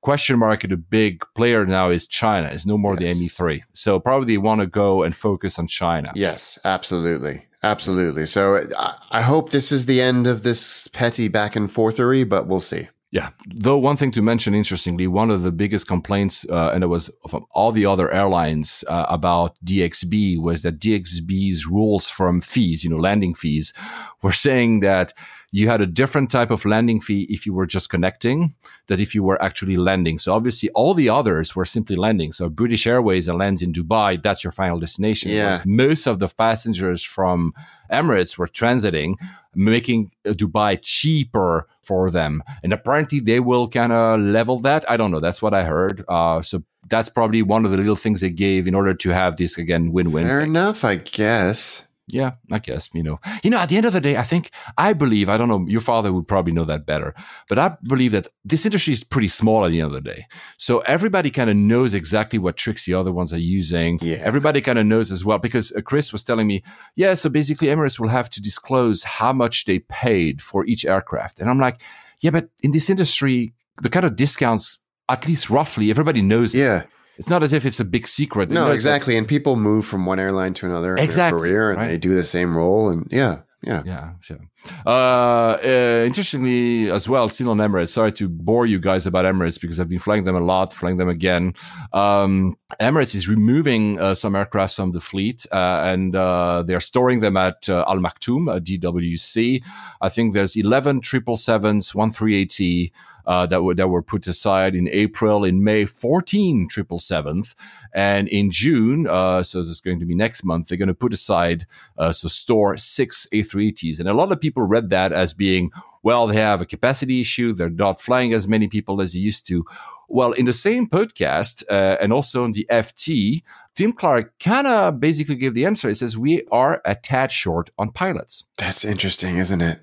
question mark the big player now is China. It's no more yes. the ME3. So probably want to go and focus on China. Yes, absolutely. Absolutely. So I hope this is the end of this petty back and forthery, but we'll see. Yeah. Though one thing to mention, interestingly, one of the biggest complaints, uh, and it was from all the other airlines uh, about DXB, was that DXB's rules from fees, you know, landing fees, were saying that you had a different type of landing fee if you were just connecting that if you were actually landing. So obviously all the others were simply landing. So British Airways that lands in Dubai, that's your final destination. Yeah. Most of the passengers from Emirates were transiting, making Dubai cheaper for them. And apparently they will kind of level that. I don't know. That's what I heard. Uh, so that's probably one of the little things they gave in order to have this again win-win. Fair thing. enough, I guess yeah, I guess, you know. You know, at the end of the day, I think, I believe, I don't know, your father would probably know that better, but I believe that this industry is pretty small at the end of the day. So everybody kind of knows exactly what tricks the other ones are using. Yeah. Everybody kind of knows as well, because uh, Chris was telling me, yeah, so basically Emirates will have to disclose how much they paid for each aircraft. And I'm like, yeah, but in this industry, the kind of discounts, at least roughly, everybody knows. Yeah. It it's not as if it's a big secret. No, exactly. Like, and people move from one airline to another in exactly, their career, and right? they do the same role. And yeah, yeah, yeah, sure. Uh, uh, interestingly, as well, still on Emirates. Sorry to bore you guys about Emirates because I've been flying them a lot, flying them again. Um, Emirates is removing uh, some aircraft from the fleet, uh, and uh, they're storing them at uh, Al Maktoum, at DWC. I think there's 11 777s, one 380 uh, that were that were put aside in April, in May, 14 triple seventh, and in June, uh, so this is going to be next month, they're going to put aside uh, so store six A380s, and a lot of people read that as being well, they have a capacity issue, they're not flying as many people as they used to. Well, in the same podcast uh, and also in the FT, Tim Clark kind of basically gave the answer. He says, We are a tad short on pilots. That's interesting, isn't it?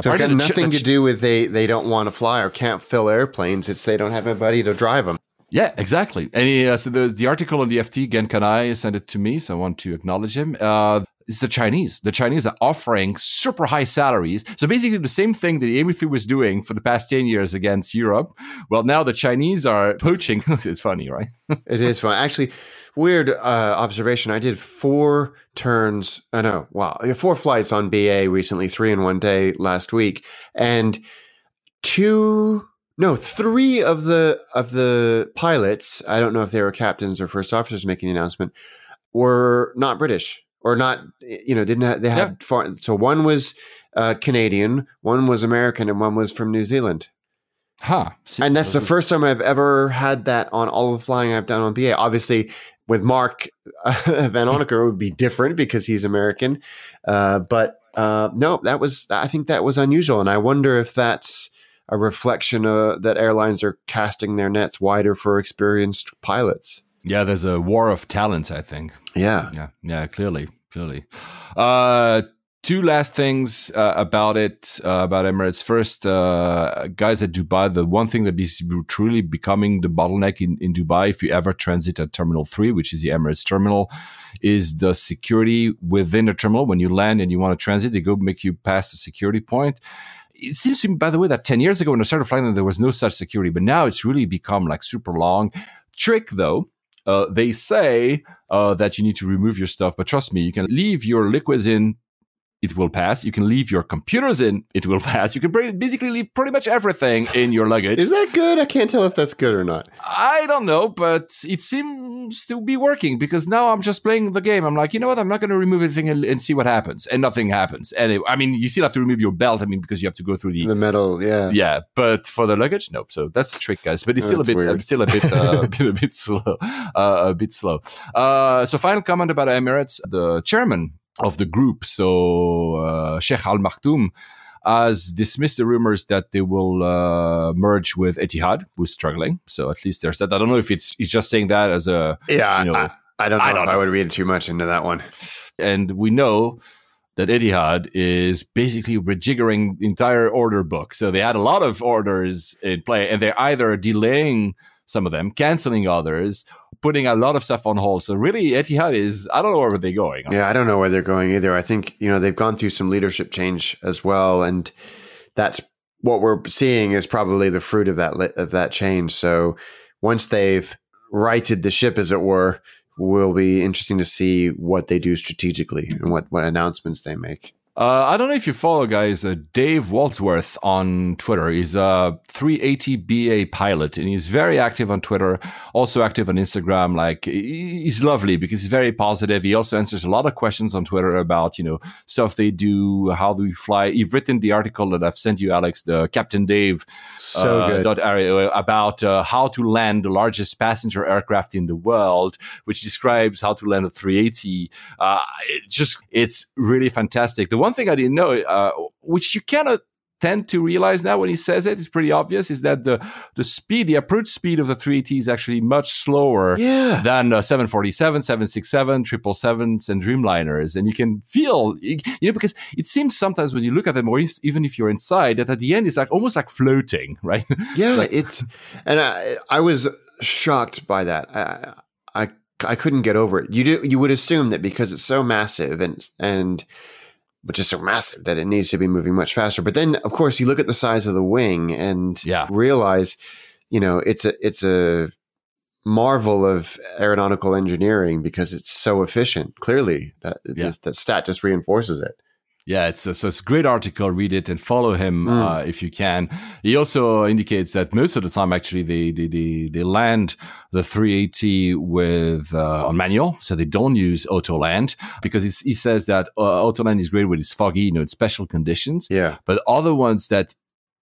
So it's got nothing ch- to do with they they don't want to fly or can't fill airplanes. It's they don't have anybody to drive them. Yeah, exactly. And he, uh, so the the article on the FT, Gen Kanai sent it to me, so I want to acknowledge him. Uh, it's the Chinese. The Chinese are offering super high salaries. So basically, the same thing that the ME3 was doing for the past 10 years against Europe. Well, now the Chinese are poaching. it's funny, right? it is funny. Actually, weird uh, observation. I did four turns. I uh, know. Wow, four flights on BA recently, three in one day last week, and two. No, three of the of the pilots. I don't know if they were captains or first officers making the announcement. Were not British or not. You know, didn't have, they had yeah. far, so one was uh, Canadian, one was American, and one was from New Zealand. Huh. And that's the first time I've ever had that on all the flying I've done on BA. Obviously, with Mark uh, Vanhoenacker, it would be different because he's American. Uh, but uh, no, that was I think that was unusual, and I wonder if that's a reflection uh, that airlines are casting their nets wider for experienced pilots. Yeah, there's a war of talents. I think. Yeah. Yeah. Yeah. Clearly. Clearly. Two last things uh, about it uh, about Emirates. First, uh, guys at Dubai, the one thing that is truly becoming the bottleneck in, in Dubai, if you ever transit at Terminal Three, which is the Emirates terminal, is the security within the terminal. When you land and you want to transit, they go make you pass the security point. it seems to me, by the way, that 10 years ago when I started flying there was no such security, but now it's really become like super long. Trick though, uh, they say uh, that you need to remove your stuff, but trust me, you can leave your liquids in it will pass. You can leave your computers in, it will pass. You can basically leave pretty much everything in your luggage. Is that good? I can't tell if that's good or not. I don't know, but it seems to be working because now I'm just playing the game. I'm like, you know what? I'm not going to remove anything and, and, see what happens. And nothing happens. And I mean, you still have to remove your belt. I mean, because you have to go through the, the metal. Yeah. Yeah. But for the luggage, nope. So that's the trick, guys. But it's still a bit, uh, still a bit, uh, a bit, a bit slow, uh, a bit slow. Uh, so final comment about Emirates, the chairman of the group. So uh, Sheikh Al Maktoum has dismissed the rumors that they will uh, merge with Etihad, who's struggling. So at least there's that. I don't know if it's he's just saying that as a yeah. You know, I, I, don't know. I, don't know. I would read too much into that one. And we know that Etihad is basically rejiggering the entire order book. So they had a lot of orders in play, and they're either delaying some of them, canceling others, putting a lot of stuff on hold. So really, Etihad is I don't know where they're going. Honestly. Yeah, I don't know where they're going either. I think you know they've gone through some leadership change as well, and that's what we're seeing is probably the fruit of that of that change. So once they've righted the ship, as it were, will be interesting to see what they do strategically and what what announcements they make. Uh, I don't know if you follow guys uh, Dave Wallsworth on Twitter. He's a 380BA pilot and he's very active on Twitter, also active on Instagram. Like he's lovely because he's very positive. He also answers a lot of questions on Twitter about, you know, stuff they do, how do we fly. You've written the article that I've sent you, Alex, the Captain Dave so uh, dot about uh, how to land the largest passenger aircraft in the world, which describes how to land a 380. Uh, it just, it's really fantastic. The one thing I didn't know, uh, which you cannot tend to realize now when he says it, it's pretty obvious, is that the the speed, the approach speed of the 380 is actually much slower yeah. than uh, 747, 767, 777s, and Dreamliners. And you can feel, you know, because it seems sometimes when you look at them, or even if you're inside, that at the end it's like almost like floating, right? Yeah, like, it's, and I, I was shocked by that. I, I, I couldn't get over it. You do, you would assume that because it's so massive and, and, which is so massive that it needs to be moving much faster. But then, of course, you look at the size of the wing and yeah. realize, you know, it's a it's a marvel of aeronautical engineering because it's so efficient. Clearly, that yeah. that stat just reinforces it. Yeah, it's a, so it's a great article. Read it and follow him mm. uh, if you can. He also indicates that most of the time, actually, they they they, they land the 380 with uh, on manual, so they don't use auto land because he says that uh, auto land is great when it's foggy, you know, in special conditions. Yeah, but other ones that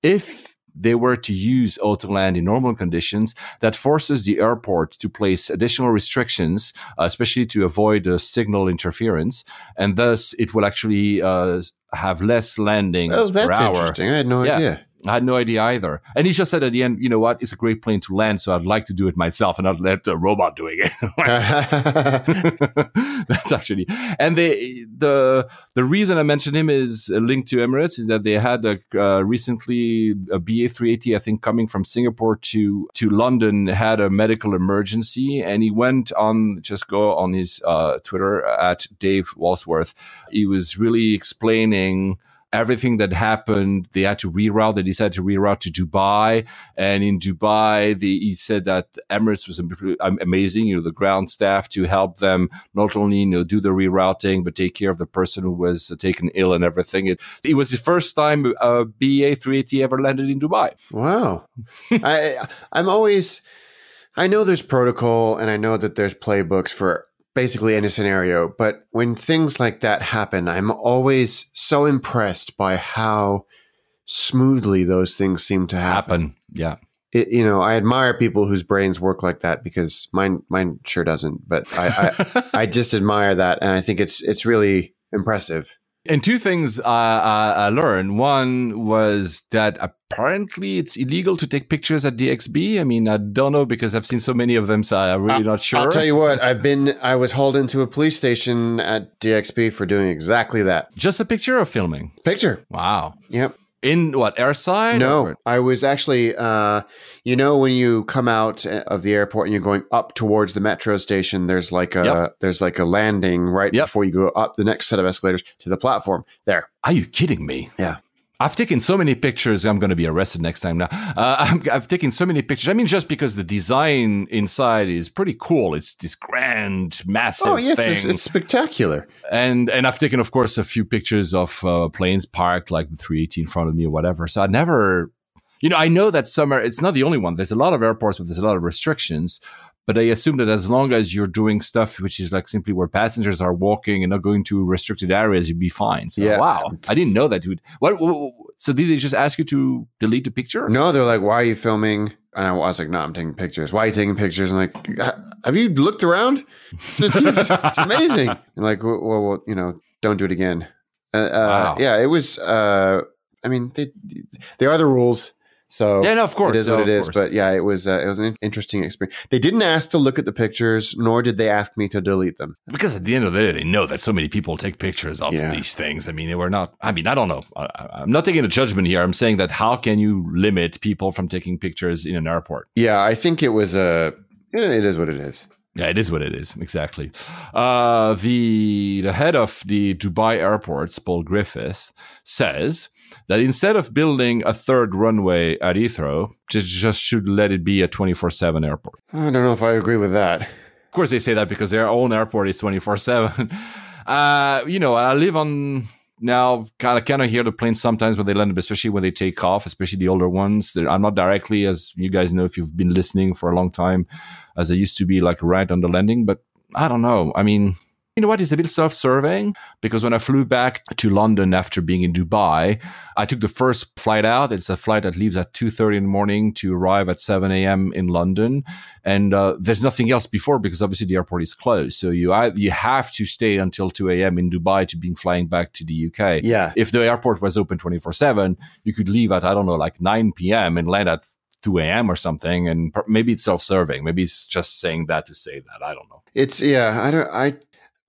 if they were to use auto land in normal conditions, that forces the airport to place additional restrictions, uh, especially to avoid uh, signal interference, and thus it will actually uh, have less landings oh, that's per hour. Interesting. I had no yeah. idea. I had no idea either. And he just said at the end, you know what? It's a great plane to land, so I'd like to do it myself and not let a robot doing it. That's actually, and they, the the reason I mentioned him is a link to Emirates is that they had a, uh, recently a BA 380, I think, coming from Singapore to to London had a medical emergency, and he went on just go on his uh, Twitter at Dave Wallsworth. He was really explaining everything that happened, they had to reroute. They decided to reroute to Dubai, and in Dubai, he said that Emirates was amazing. You know, the ground staff to help them not only you know do the rerouting but take care of the person who was taken ill and everything. It, it was the first time a BA 380 ever landed in Dubai. Wow, I I'm always. I know there's protocol and I know that there's playbooks for basically any scenario. But when things like that happen, I'm always so impressed by how smoothly those things seem to happen. happen. Yeah. It, you know, I admire people whose brains work like that because mine, mine sure doesn't. But I, I, I just admire that, and I think it's it's really impressive. And two things uh, I learned. One was that apparently it's illegal to take pictures at DXB. I mean, I don't know because I've seen so many of them, so I'm really not sure. I'll tell you what, I've been, I was hauled into a police station at DXB for doing exactly that. Just a picture of filming? Picture. Wow. Yep. In what airside? No, or? I was actually. Uh, you know, when you come out of the airport and you're going up towards the metro station, there's like a yep. there's like a landing right yep. before you go up the next set of escalators to the platform. There. Are you kidding me? Yeah. I've taken so many pictures. I'm going to be arrested next time now. Uh, I'm, I've taken so many pictures. I mean, just because the design inside is pretty cool. It's this grand, massive Oh yeah, it's, thing. it's, it's spectacular. and and I've taken, of course, a few pictures of uh, planes parked, like the 380 in front of me or whatever. So I never, you know, I know that are. It's not the only one. There's a lot of airports but there's a lot of restrictions. But I assume that as long as you're doing stuff which is like simply where passengers are walking and not going to restricted areas, you'd be fine. So Yeah. wow, I didn't know that. Dude. What, what? So did they just ask you to delete the picture? No, they're like, "Why are you filming?" And I was like, "No, I'm taking pictures." Why are you taking pictures? I'm like, "Have you looked around? It's, it's- amazing." And like, well, well, you know, don't do it again. Uh, uh, Wow. Yeah, it was. Uh, I mean, they they are the rules. So Yeah, no, of course. it is no, what it is. course. But yeah, it was uh, it was an interesting experience. They didn't ask to look at the pictures, nor did they ask me to delete them. because at the end of the day, they know that so many people take pictures of Yeah. these things. I mean, we're not. I mean, I don't know. I, I'm not taking a judgment here. I'm saying that how can you limit people from taking pictures in an airport? Yeah, I think it was a. it is what it is. Yeah, it is what it is. Exactly. Uh, the the head of the Dubai airports, Paul Griffith, says that instead of building a third runway at Heathrow, just just should let it be a 24/7 airport. I don't know if I agree with that. Of course, they say that because their own airport is 24 7. Uh, you know, I live on now, kind of kind of hear the planes sometimes when they land, especially when they take off, especially the older ones. They're- I'm not directly, as you guys know, if you've been listening for a long time, as I used to be like right on the landing. But I don't know. I mean, you know what? It's a bit self-serving because when I flew back to London after being in Dubai, I took the first flight out. It's a flight that leaves at 2.30 in the morning to arrive at 7 a.m. in London. And uh, there's nothing else before because obviously the airport is closed. So you, you have to stay until 2 a.m. in Dubai to being flying back to the UK. Yeah, If the airport was open 24-7, you could leave at, I don't know, like 9 p.m. and land at 2 a.m. or something. And maybe it's self-serving. Maybe it's just saying that to say that. I don't know. it's yeah. I don't. I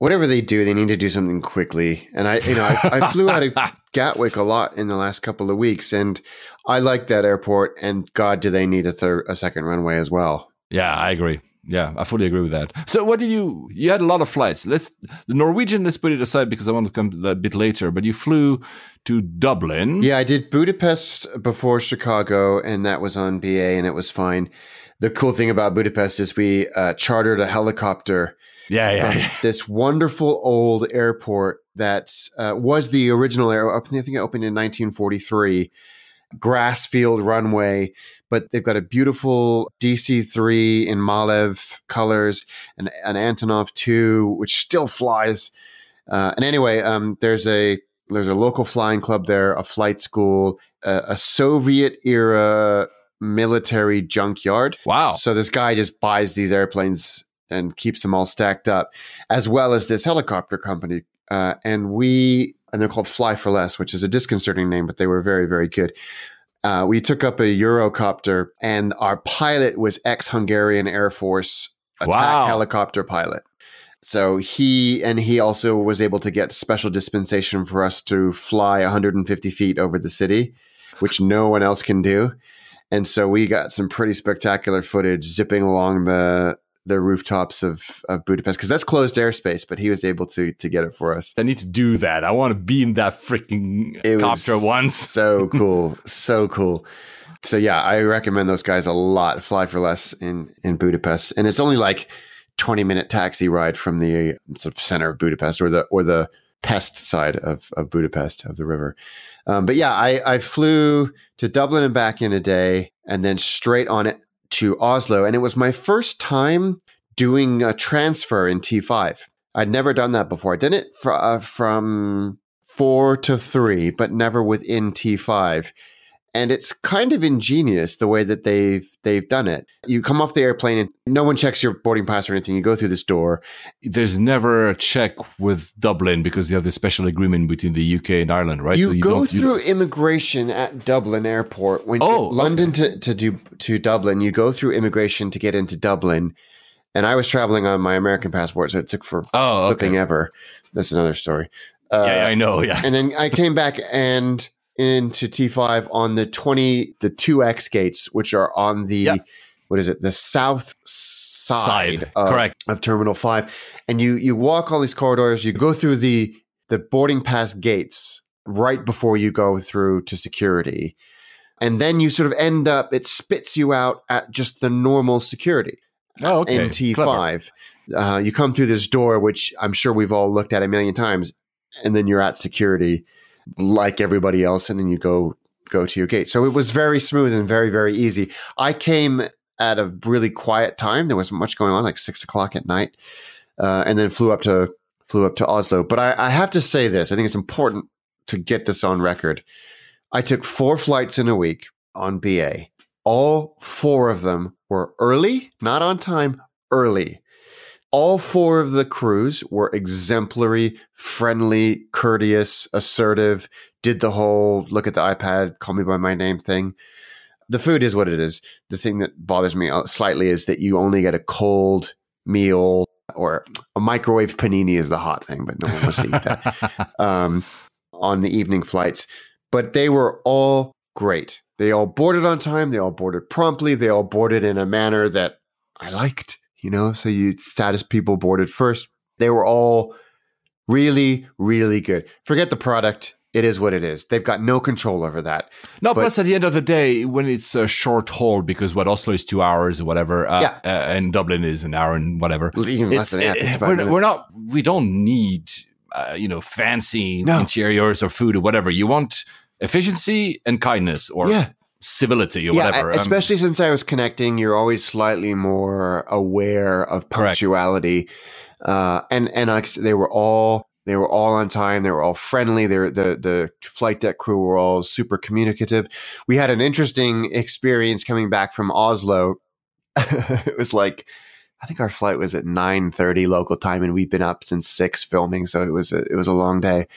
whatever they do, they need to do something quickly. And I, you know, I, I flew out of Gatwick a lot in the last couple of weeks, and I like that airport. And God, do they need a third, a second runway as well? Yeah, I agree. Yeah, I fully agree with that. So, what do you? You had a lot of flights. Let's the Norwegian. Let's put it aside because I want to come to that a bit later. But you flew to Dublin. Yeah, I did Budapest before Chicago, and that was on BA, and it was fine. The cool thing about Budapest is we uh, chartered a helicopter yeah, yeah. this wonderful old airport that uh, was the original air. I think it opened in 1943. Grass field runway, but they've got a beautiful DC3 in Malev colors and an Antonov 2, which still flies. Uh, and anyway, um, there's a there's a local flying club there, a flight school, a, a Soviet era military junkyard. Wow. So this guy just buys these airplanes and keeps them all stacked up, as well as this helicopter company. Uh, and we, and they're called Fly for Less, which is a disconcerting name, but they were very, very good. Uh, we took up a Eurocopter, and our pilot was ex Hungarian Air Force attack Wow. helicopter pilot. So he and he also was able to get special dispensation for us to fly 150 feet over the city, which no one else can do. And so we got some pretty spectacular footage zipping along the the rooftops of, of Budapest because that's closed airspace, but he was able to to get it for us. I need to do that. I want to be in that freaking It copter once. so cool, so cool. So yeah, I recommend those guys a lot. Fly for less in in Budapest, and it's only like twenty minute taxi ride from the sort of center of Budapest or the or the pest side of of Budapest of the river. Um, but yeah, I I flew to Dublin and back in a day, and then straight on it to Oslo, and it was my first time doing a transfer in T five. I'd never done that before. I did it uh, from four to three, but never within T5. And it's kind of ingenious the way that they've they've done it. You come off the airplane and no one checks your boarding pass or anything. You go through this door. There's never a check with Dublin because you have the special agreement between the UK and Ireland, right? You, go don't- you- through immigration at Dublin Airport. When Oh, London to, to do to Dublin, you go through immigration to get into Dublin. And I was traveling on my American passport, so it took for oh, okay. flipping ever. That's another story. Uh, yeah, I know. Yeah. and then I came back and into T5 on the 20 the 2X gates which are on the Yeah. what is it the south side, Side, of, correct. of terminal 5 and you you walk all these corridors you go through the the boarding pass gates right before you go through to security. And then you sort of end up, it spits you out at just the normal security Oh, okay. in T5. Uh, you come through this door, which I'm sure we've all looked at a million times, and then you're at security like everybody else, and then you go go to your gate. So it was very smooth and very very easy. I came at a really quiet time. There wasn't much going on, like six o'clock at night, uh, and then flew up to flew up to Oslo. But I, I have to say this: I think it's important to get this on record. I took four flights in a week on BA. All four of them were early, not on time, early. All four of the crews were exemplary, friendly, courteous, assertive, did the whole look at the iPad, call me by my name thing. The food is what it is. The thing that bothers me uh, slightly is that you only get a cold meal or a microwave panini is the hot thing, but no one wants to eat that um, on the evening flights. But they were all great. They all boarded on time. They all boarded promptly. They all boarded in a manner that I liked, you know. So you status people boarded first. They were all really, really good. Forget the product. It is what it is. They've got no control over that. No, But- plus at the end of the day, when it's a short haul, because what Oslo is two hours or whatever, uh, Yeah. uh, and Dublin is an hour and whatever. Even less than that. eh, 55 we're, we're not. We don't need, uh, you know, fancy No. interiors or food or whatever. You want efficiency and kindness or yeah, civility or yeah. whatever. Um, Especially since I was connecting, you're always slightly more aware of punctuality. Uh, and and I they were all they were all on time. They were all friendly. Were, the the flight deck crew were all super communicative. We had an interesting experience coming back from Oslo. it was like I think our flight was at nine thirty local time, and we'd been up since six filming, so it was a, it was a long day.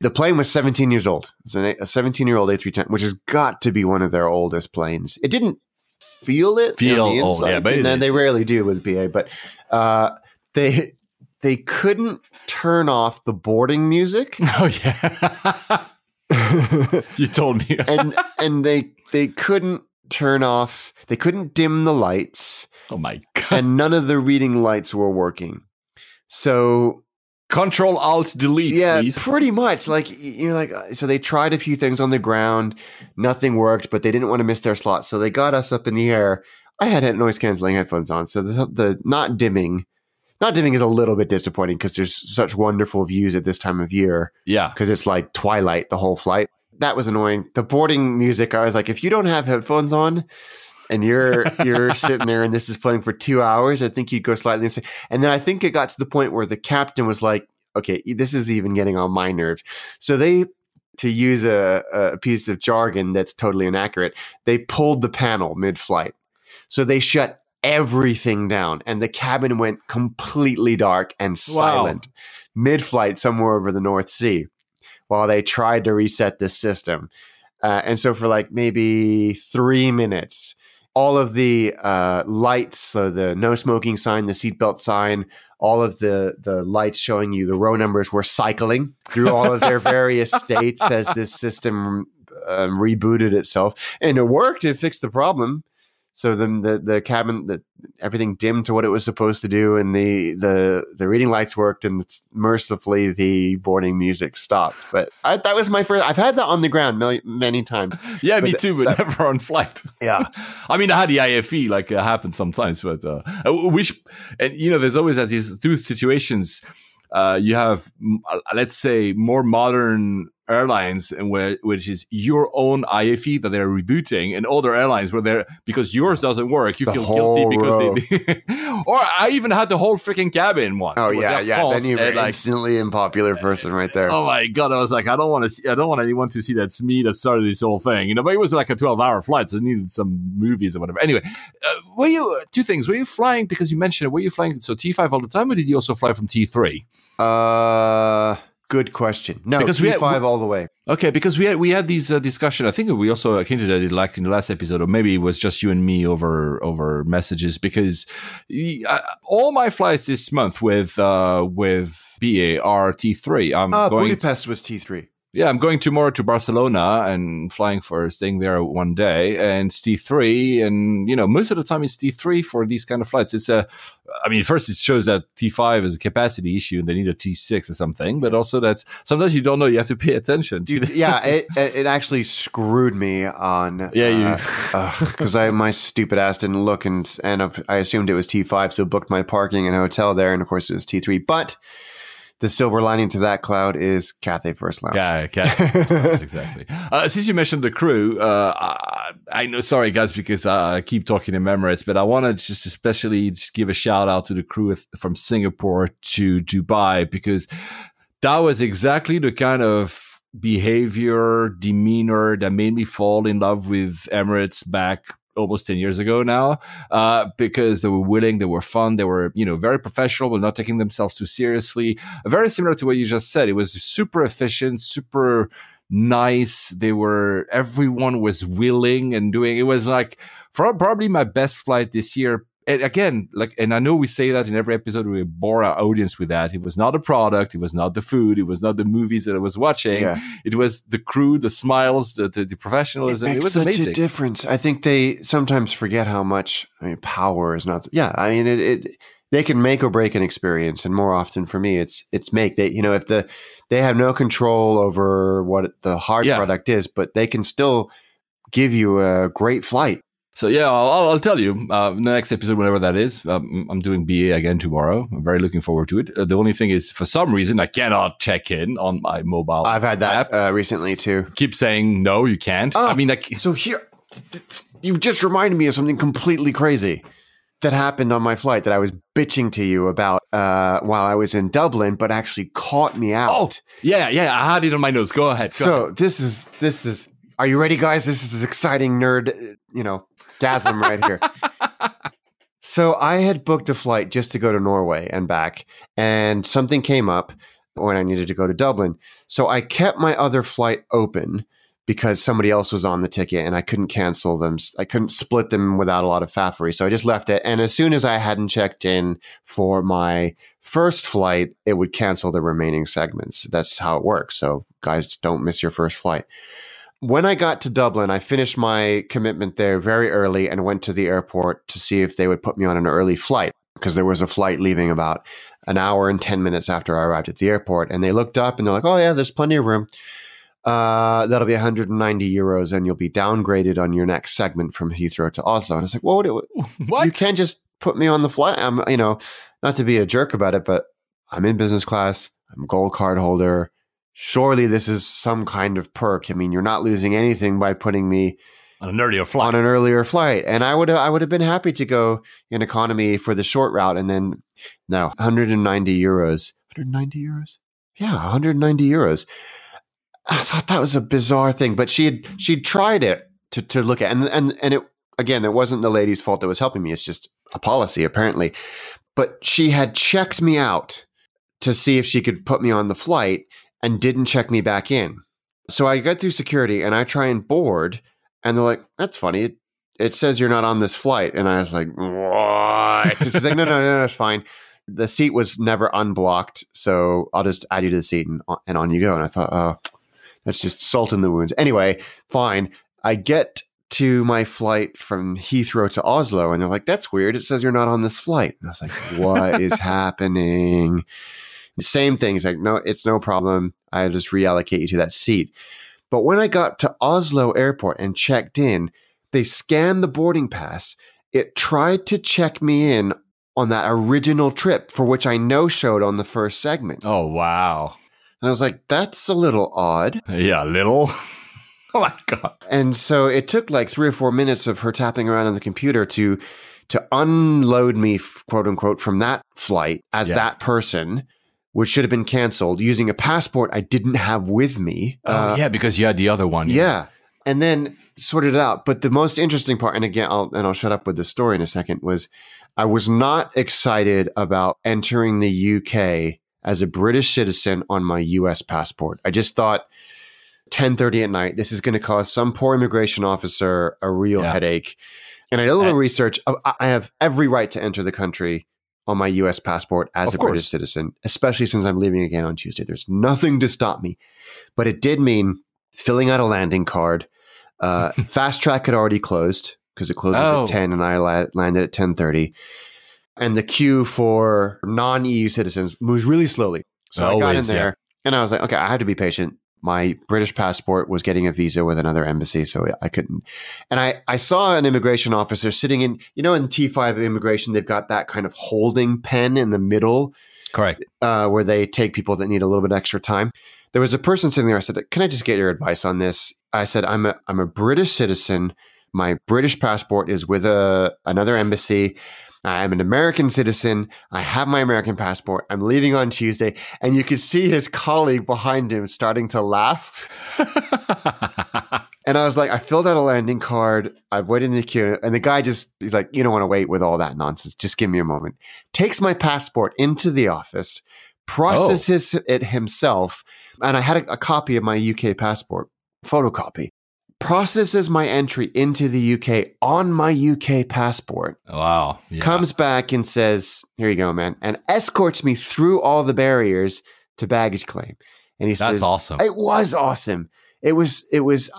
The plane was 17 years old. It's a 17 year old A310, which has got to be one of their oldest planes. It didn't feel it Feel on the old, inside. yeah, but and then they rarely do with BA, but uh, they they couldn't turn off the boarding music, oh yeah, you told me. and and they they couldn't turn off. They couldn't dim the lights, oh my god! and none of the reading lights were working. So Control Alt Delete, yeah, please. pretty much. Like you're like, uh, so they tried a few things on the ground, nothing worked, but they didn't want to miss their slot, so they got us up in the air. I had had noise canceling headphones on, so the, the not dimming, not dimming is a little bit disappointing because there's such wonderful views at this time of year Yeah, because it's like twilight the whole flight. That was annoying. The boarding music, I was like, if you don't have headphones on. And you're you're sitting there, and this is playing for two hours. I think you'd go slightly insane. And then I think it got to the point where the captain was like, "Okay, this is even getting on my nerves." So they, to use a, a piece of jargon that's totally inaccurate, they pulled the panel mid-flight. So they shut everything down, and the cabin went completely dark and silent mid-flight somewhere over the North Sea, while they tried to reset this system. Uh, and so for like maybe three minutes, all of the uh, lights, so the no smoking sign, the seatbelt sign, all of the the lights showing you the row numbers were cycling through all of their various states as this system um, rebooted itself, and it worked. It fixed the problem. So then the the cabin, the, everything dimmed to what it was supposed to do, and the the the reading lights worked, and mercifully the boarding music stopped. But I, that was my first. I've had that on the ground many, many times. yeah, me too, but never on flight. Yeah, I mean, I had the IFE, like uh, happens sometimes, but uh, I wish, and you know, there's always as these two situations. Uh, you have, uh, let's say, more modern airlines, and where which is your own IFE that they're rebooting, and older airlines where they're because yours doesn't work, you The feel guilty because they. or I even had the whole freaking cabin once. Oh yeah, yeah. France, Then you're and, like, instantly unpopular person right there. Oh my god! I was like, I don't want to see. I don't want anyone to see that's me that started this whole thing. You know, but it was like a twelve-hour flight, so I needed some movies or whatever. Anyway, uh, were you two things? Were you flying because you mentioned it? Were you flying so T five all the time, or did you also fly from T three? Uh, good question. No, Because T we had- five all the way. Okay, because we had we had these uh, discussion. I think we also hinted at it like in the last episode, or maybe it was just you and me over over messages. Because uh, all my flights this month with uh with BA are T three. I'm Uh, going. Budapest was T three. Yeah, I'm going tomorrow to Barcelona and flying for staying there one day. And it's T3, and you know, most of the time it's T3 for these kind of flights. It's a, I mean, first it shows that T5 is a capacity issue and they need a T6 or something, but also that's sometimes you don't know. You have to pay attention. To yeah, it, it actually screwed me on. Yeah, you uh, because I my stupid ass didn't look and and I assumed it was T5, so booked my parking and hotel there, and of course it was T3, but the silver lining to that cloud is Cathay First Lounge. Yeah, Cathay. exactly. Uh, since you mentioned the crew, uh, I, I, know, sorry guys, because I keep talking to Emirates, but I want to just especially just give a shout out to the crew from Singapore to Dubai because that was exactly the kind of behavior, demeanor that made me fall in love with Emirates back almost 10 years ago now uh, because they were willing they were fun they were you know very professional but not taking themselves too seriously. Very similar to what you just said it was super efficient super nice they were everyone was willing and doing it was like probably my best flight this year and again, like, and I know we say that in every episode, we bore our audience with that. It was not a product, it was not the food, it was not the movies that I was watching. Yeah. It was the crew, the smiles, the, the, the professionalism. It, makes it was such amazing. a difference. I think they sometimes forget how much. I mean, power is not. Yeah, I mean, it, it they can make or break an experience, and more often for me, it's it's make. They you know if the they have no control over what the hard yeah. product is, but they can still give you a great flight so yeah, I'll, I'll tell you uh, the next episode, whenever that is. Um, I'm doing BA again tomorrow. I'm very looking forward to it. Uh, the only thing is, for some reason, I cannot check in on my mobile. I've had that uh, recently too. Keep saying no, you can't. I mean, like, so here, you've just reminded me of something completely crazy that happened on my flight that I was bitching to you about uh, while I was in Dublin, but actually caught me out. Oh, yeah, yeah. I had it on my nose. Go ahead. Go so ahead. this is this is. Are you ready, guys? This is exciting nerd. You know, gasm right here. so I had booked a flight just to go to Norway and back, and something came up when I needed to go to Dublin. So I kept my other flight open because somebody else was on the ticket and I couldn't cancel them. I couldn't split them without a lot of faffery. So I just left it. And as soon as I hadn't checked in for my first flight, it would cancel the remaining segments. That's how it works. So guys, don't miss your first flight when I got to Dublin, I finished my commitment there very early and went to the airport to see if they would put me on an early flight because there was a flight leaving about an hour and 10 minutes after I arrived at the airport. And they looked up and they're like, oh, yeah, there's plenty of room. Uh, that'll be 190 euros and you'll be downgraded on your next segment from Heathrow to Oslo. And I was like, well, what? what? You can't just put me on the flight. I'm, you know, not to be a jerk about it, but I'm in business class. I'm a gold card holder surely this is some kind of perk. I mean, you're not losing anything by putting me on an earlier flight. On an earlier flight, and I would I would have been happy to go in economy for the short route, and then now 190 euros. 190 euros. Yeah, 190 euros. I thought that was a bizarre thing, but she had she'd tried it to to look at, and and and it again, it wasn't the lady's fault that was helping me. It's just a policy apparently. But she had checked me out to see if she could put me on the flight and didn't check me back in. So I get through security and I try and board, and they're like, "That's funny. It, it says you're not on this flight." And I was like, "What?" She's like, "No, no, no, it's fine." The seat was never unblocked, so I'll just add you to the seat and, and on you go. And I thought, oh, that's just salt in the wounds. Anyway, fine. I get to my flight from Heathrow to Oslo, and they're like, "That's weird. It says you're not on this flight." And I was like, "What is happening?" Same thing. He's like, no, it's no problem. I'll just reallocate you to that seat. But when I got to Oslo airport and checked in, they scanned the boarding pass. It tried to check me in on that original trip for which I no showed on the first segment. Oh, wow. And I was like, that's a little odd. Yeah, a little. oh my God. And so it took like three or four minutes of her tapping around on the computer to to unload me, quote unquote, from that flight as yeah. that person which should have been canceled using a passport I didn't have with me. Oh, uh, yeah, because you had the other one. Yeah. And then sorted it out. But the most interesting part, and again, I'll, and I'll shut up with the story in a second, was I was not excited about entering the UK as a British citizen on my US passport. I just thought 10:30 at night this is going to cause some poor immigration officer a real yeah. headache. And I did a little research. I have every right to enter the country on my US passport as Of a British citizen, especially since I'm leaving again on Tuesday. There's nothing to stop me. But it did mean filling out a landing card. Uh, Fast track had already closed because it closes Oh. at 10 and I la- landed at 10:30. And the queue for non-EU citizens moves really slowly. So I got in Always, yeah. there and I was like, okay, I have to be patient. My British passport was getting a visa with another embassy, so I couldn't. And I, I saw an immigration officer sitting in, you know, in T5 immigration, they've got that kind of holding pen in the middle Correct. uh, where they take people that need a little bit extra time. There was a person sitting there. I said, "Can I just get your advice on this?" I said, "I'm a I'm a British citizen. My British passport is with a another embassy. I'm an American citizen. I have my American passport. I'm leaving on Tuesday." And you could see his colleague behind him starting to laugh. And I was like, I filled out a landing card. I waited in the queue, and the guy just he's like, "You don't want to wait with all that nonsense. Just give me a moment." Takes my passport into the office, processes it himself, and I had a, a copy of my UK passport, photocopy. Processes my entry into the UK on my UK passport. wow. Yeah. Comes back and says, "Here you go, man," and escorts me through all the barriers to baggage claim. And he That's says, awesome. it was awesome. It was it was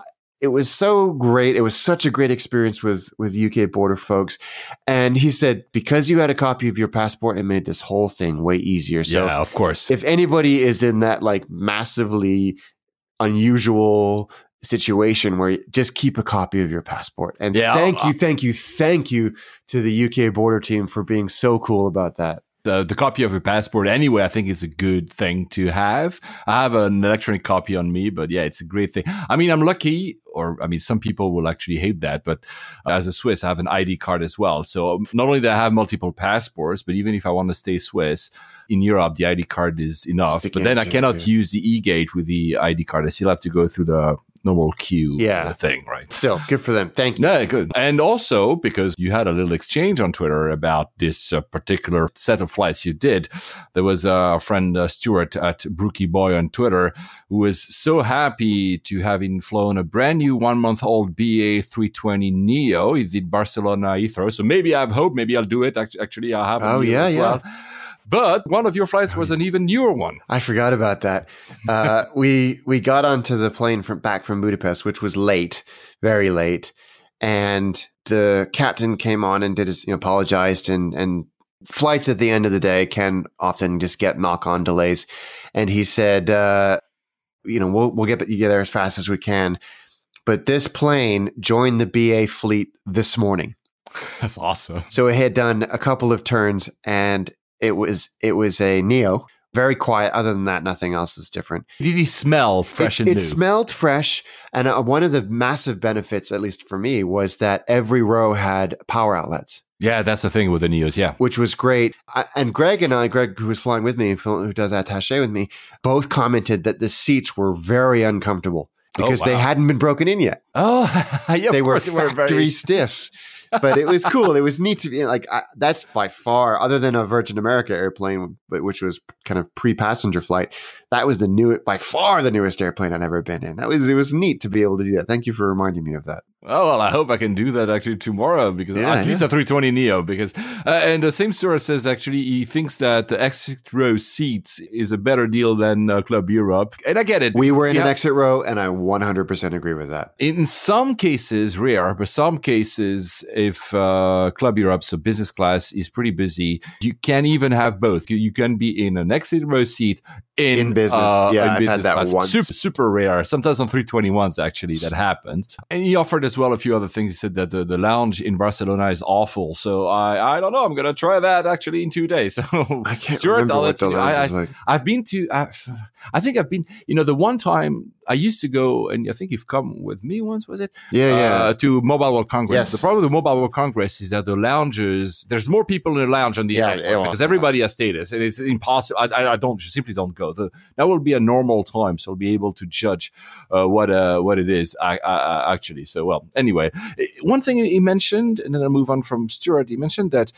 it was so great. It was such a great experience with with UK border folks. And he said because you had a copy of your passport, it made this whole thing way easier. So yeah, of course. if anybody is in that like massively unusual situation where you just keep a copy of your passport. And Yeah, thank I'll- you, thank you, thank you to the UK border team for being so cool about that. the, the copy of your passport anyway, I think is a good thing to have. I have an electronic copy on me, but yeah, it's a great thing. I mean, I'm lucky, or I mean, some people will actually hate that, but as a Swiss, I have an ID card as well. So um, not only do I have multiple passports, but even if I want to stay Swiss in Europe, the ID card is enough. But then I cannot use the e-gate with the ID card. I still have to go through the normal queue Yeah. uh, thing, right? Still, good for them. Thank you. No, good. And also because you had a little exchange on Twitter about this uh, particular set of flights you did. There was a friend, uh, Stuart at Brookie Boy on Twitter, who was so happy to having flown a brand new one month old BA 320 Neo. He did Barcelona Heathrow. So maybe I have hope. Maybe I'll do it. Actually, I have. a Oh, yeah, yeah. well. But one of your flights was an even newer one. I forgot about that. Uh, we we got onto the plane from back from Budapest, which was late, very late, and the captain came on and did his you know, apologized and and flights at the end of the day can often just get knock on delays, and he said, uh, you know, we'll we'll get you there as fast as we can, but this plane joined the BA fleet this morning. That's awesome. So it had done a couple of turns and it was it was a Neo. Very quiet. Other than that, nothing else is different. Did he smell fresh it, and it new? smelled fresh, and uh, one of the massive benefits, at least for me, was that every row had power outlets, yeah, that's the thing with the Neos. Yeah. which was great. I, and Greg and I, Greg, who was flying with me, who does attaché with me, both commented that the seats were very uncomfortable because they wow. hadn't been broken in yet. Oh, yeah. they were factory very- stiff. But it was cool. It was neat to be like I, that's by far, other than a Virgin America airplane, which was kind of pre-passenger flight. That was the new, by far the newest airplane I'd ever been in. That was it was neat to be able to do that. Thank you for reminding me of that. Oh well, I hope I can do that actually tomorrow because Yeah, at least yeah. a 320 Neo. Because uh, and the same source says actually he thinks that the exit row seats is a better deal than uh, Club Europe, and I get it. We were in an exit row, and I 100% agree with that. in some cases rare, but some cases if uh, Club Europe, so business class, is pretty busy, you can even have both. You, you can be in an exit row seat in, In business. uh, Yeah, in I've had business that class. once. Super, super rare. Sometimes on 321s actually that happens. And he offered as well a few other things. He said that the, the lounge in Barcelona is awful. So I I don't know. I'm gonna try that actually in two days. So I can't Stuart, remember what the lounge I- is like. I've been to. I've, I think I've been. You know, the one time I used to go, and I think you've come with me once. Was it? Yeah, yeah. Uh, to Mobile World Congress. Yes. The problem with Mobile World Congress is that the lounges. There's more people in the lounge on the Yeah, because everybody has status, and it's impossible. I, I, I don't simply don't go. The, that will be a normal time, so I'll be able to judge uh, what uh, what it is I, I, actually. So well, anyway, eh, one thing he mentioned, and then I move on from Stuart. He mentioned that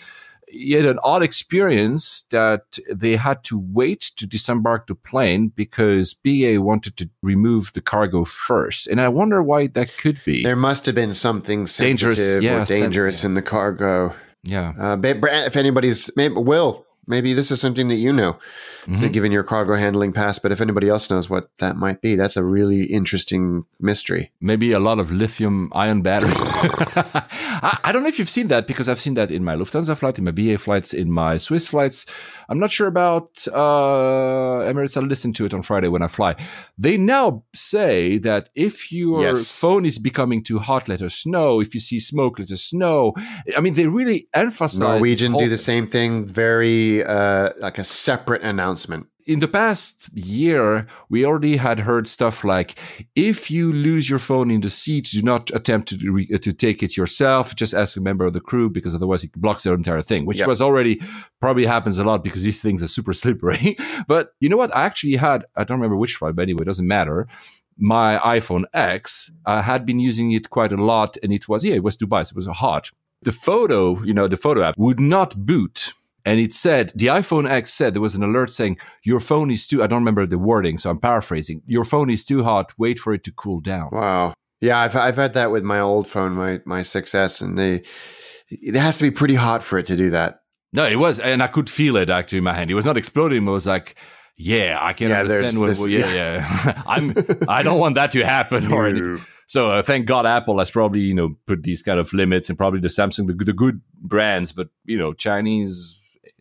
he had an odd experience that they had to wait to disembark the plane because BA wanted to remove the cargo first. And I wonder why that could be. there must have been something Dangerous, yeah, or dangerous in the cargo. Yeah. Uh, if anybody's, maybe, Will, maybe this is something that you know, Mhm. given your cargo handling past. But if anybody else knows what that might be, that's a really interesting mystery. Maybe a lot of lithium ion battery. I, I don't know if you've seen that because I've seen that in my Lufthansa flight, in my BA flights, in my Swiss flights. I'm not sure about uh, Emirates. I'll listen to it on Friday when I fly. They now say that if your Yes. phone is becoming too hot, let us know. If you see smoke, let us know. I mean, they really emphasize Norwegian do the same thing, very uh, like a separate announcement. In the past year, we already had heard stuff like, if you lose your phone in the seat, do not attempt to re- uh, to take it yourself. Just ask a member of the crew because otherwise it blocks the entire thing, which Yep. was already probably happens a lot because these things are super slippery. but you know what? I actually had, I don't remember which flight, but anyway, it doesn't matter. My iPhone X, I had been using it quite a lot and it was, yeah, it was Dubai. So it was hot. The photo, you know, the photo app would not boot and it said the iphone x said there was an alert saying your phone is too i don't remember the wording so i'm paraphrasing your phone is too hot wait for it to cool down. Wow. Yeah, I've I've had that with my old phone, my my 6S, and they it has to be pretty hot for it to do that. no it was and i could feel it actually in my hand. It was not exploding but it was like yeah i can Yeah, understand what, this- what- yeah yeah, i'm i don't want that to happen or anything so uh, thank god apple has probably you know put these kind of limits and probably the samsung the, the good brands but you know chinese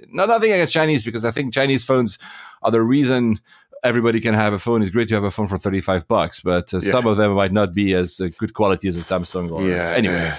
not nothing against chinese because i think chinese phones are the reason everybody can have a phone it's great to have a phone for 35 bucks but uh, Yeah. some of them might not be as uh, good quality as a samsung or Yeah, anyway yeah.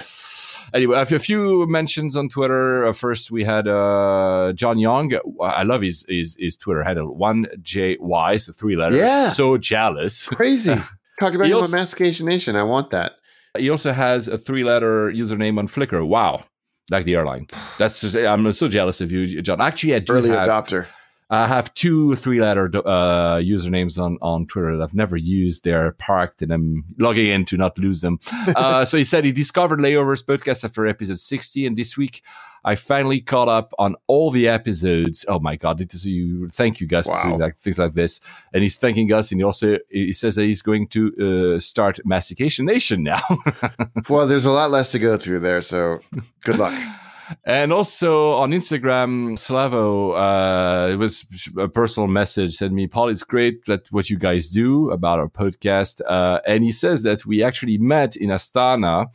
Anyway, a few mentions on Twitter. Uh, first, we had uh, John Young. I love his his, his Twitter handle one J Y, so three letters. Yeah. so jealous. Crazy. Talk about He him on also- Mastication Nation. I want that. He also has a three letter username on Flickr. Wow. Like the airline. That's just, I'm so jealous of you, John. Actually, I do Early have, adopter. I have two three letter uh, usernames on, on Twitter that I've never used. They're parked and I'm logging in to not lose them. Uh, so he said he discovered Layovers podcast after episode 60. And this week I finally caught up on all the episodes. Oh my God. It is, you, thank you guys for doing that, things like this. And he's thanking us. And he also, he says that he's going to uh, start Mastication Nation now. Well, there's a lot less to go through there, so good luck. And also on Instagram, Slavo, uh, it was a personal message sent me, Paul, it's great that what you guys do about our podcast. Uh, and he says that we actually met in Astana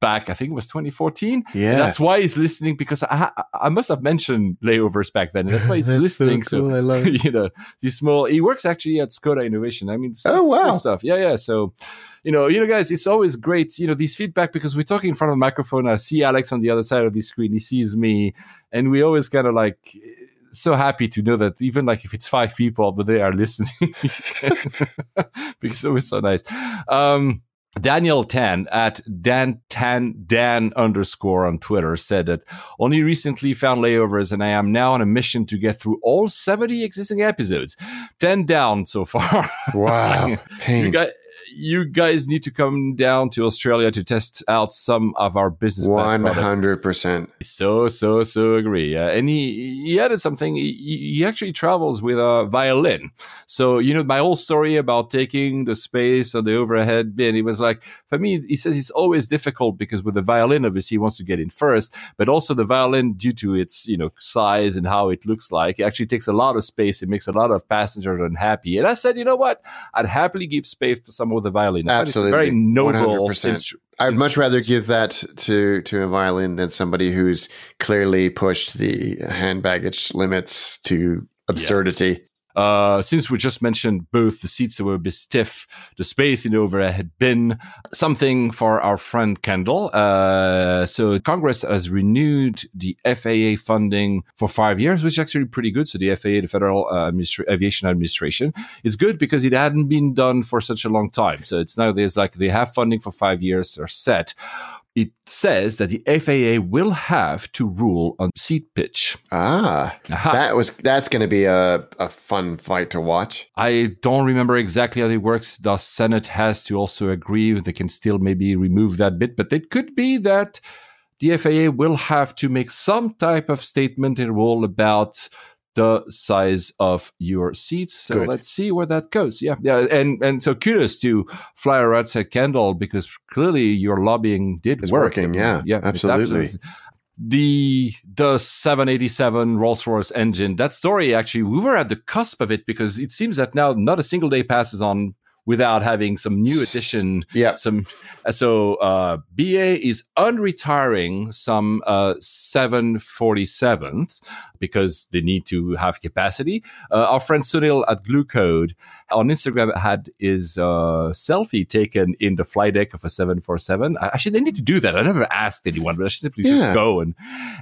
back, I think it was 2014. Yeah. And that's why he's listening because I, I must have mentioned layovers back then. And that's why he's listening. So, I love you know, these small, he works actually at Skoda Innovation. I mean, Oh, wow. Stuff. Yeah. Yeah. So, you know, you know, guys, it's always great, you know, these feedback because we're talking in front of a microphone. I see Alex on the other side of the screen. He sees me and we always kind of like, so happy to know that even like if it's five people, but they are listening because it was so nice. Um, Daniel Tan at Dan Tan Dan underscore on Twitter said that only recently found layovers and I am now on a mission to get through all 70 existing episodes. 10 down so far. Wow. You guys, you guys need to come down to Australia to test out some of our business One hundred percent. So, so, so agree. Uh, and he, he added something. He, he actually travels with a violin. So, you know, my whole story about taking the space on the overhead bin, he was like, for me, he says it's always difficult because with the violin, obviously, he wants to get in first, but also the violin, due to its, you know, size and how it looks like, it actually takes a lot of space. It makes a lot of passengers unhappy. And I said, you know what? I'd happily give space for some of with a violin. I find it's a very Absolutely. noble 100%. instru- I'd much rather give that to to a violin than somebody who's clearly pushed the hand baggage limits to absurdity. Uh, since we just mentioned both the seats were a bit stiff, the space in the overhead bin, something for our friend Kendall. Uh, so Congress has renewed the FAA funding for five years, which is actually pretty good. So the FAA, the Federal uh, Administra- Aviation Administration, it's good because it hadn't been done for such a long time. So it's now there's like they have funding for five years, they're set. It says that the FAA will have to rule on seat pitch. Ah, Aha. that was that's going to be a a fun fight to watch. I don't remember exactly how it works. The Senate has to also agree. They can still maybe remove that bit, but it could be that the FAA will have to make some type of statement and rule about the size of your seats. So Good. let's see where that goes. Yeah, yeah, and and so kudos to Flyer Rats at Kendall because clearly your lobbying did It's work. working, yeah, yeah, it's absolutely. the the 787 Rolls Royce engine. That story actually, we were at the cusp of it because it seems that now not a single day passes on without having some new addition. Yeah. Some uh, so uh, BA is unretiring some uh, 747s because they need to have capacity. Uh, our friend Sunil at Glue Code on Instagram had his uh, selfie taken in the flight deck of a 747. Actually, they need to do that. I never asked anyone, but I should simply Yeah. just go and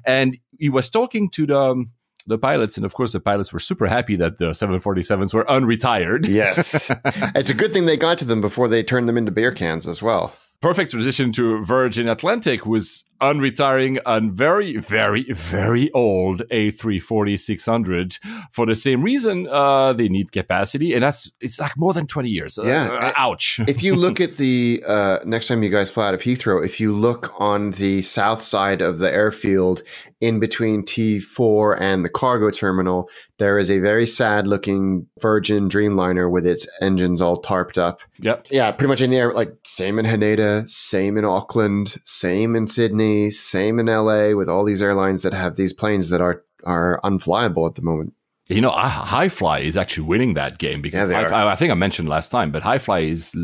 and he was talking to the. The pilots, and of course, the pilots were super happy that the 747s were unretired. Yes. it's a good thing they got to them before they turned them into beer cans as well. Perfect transition to Virgin Atlantic, was unretiring a very, very, very old A340 600 for the same reason. Uh, they need capacity, and that's it's like more than 20 years. Uh, Yeah. uh, ouch. if you look at the uh, next time you guys fly out of Heathrow, if you look on the south side of the airfield in between T4 and the cargo terminal, there is a very sad looking Virgin Dreamliner with its engines all tarped up. yep. Yeah, pretty much in the air, like same in Haneda, same in Auckland, same in Sydney, same in LA with all these airlines that have these planes that are are unflyable at the moment. You know, Hi Fly is actually winning that game because Yeah, I, I think I mentioned last time, but Hi Fly is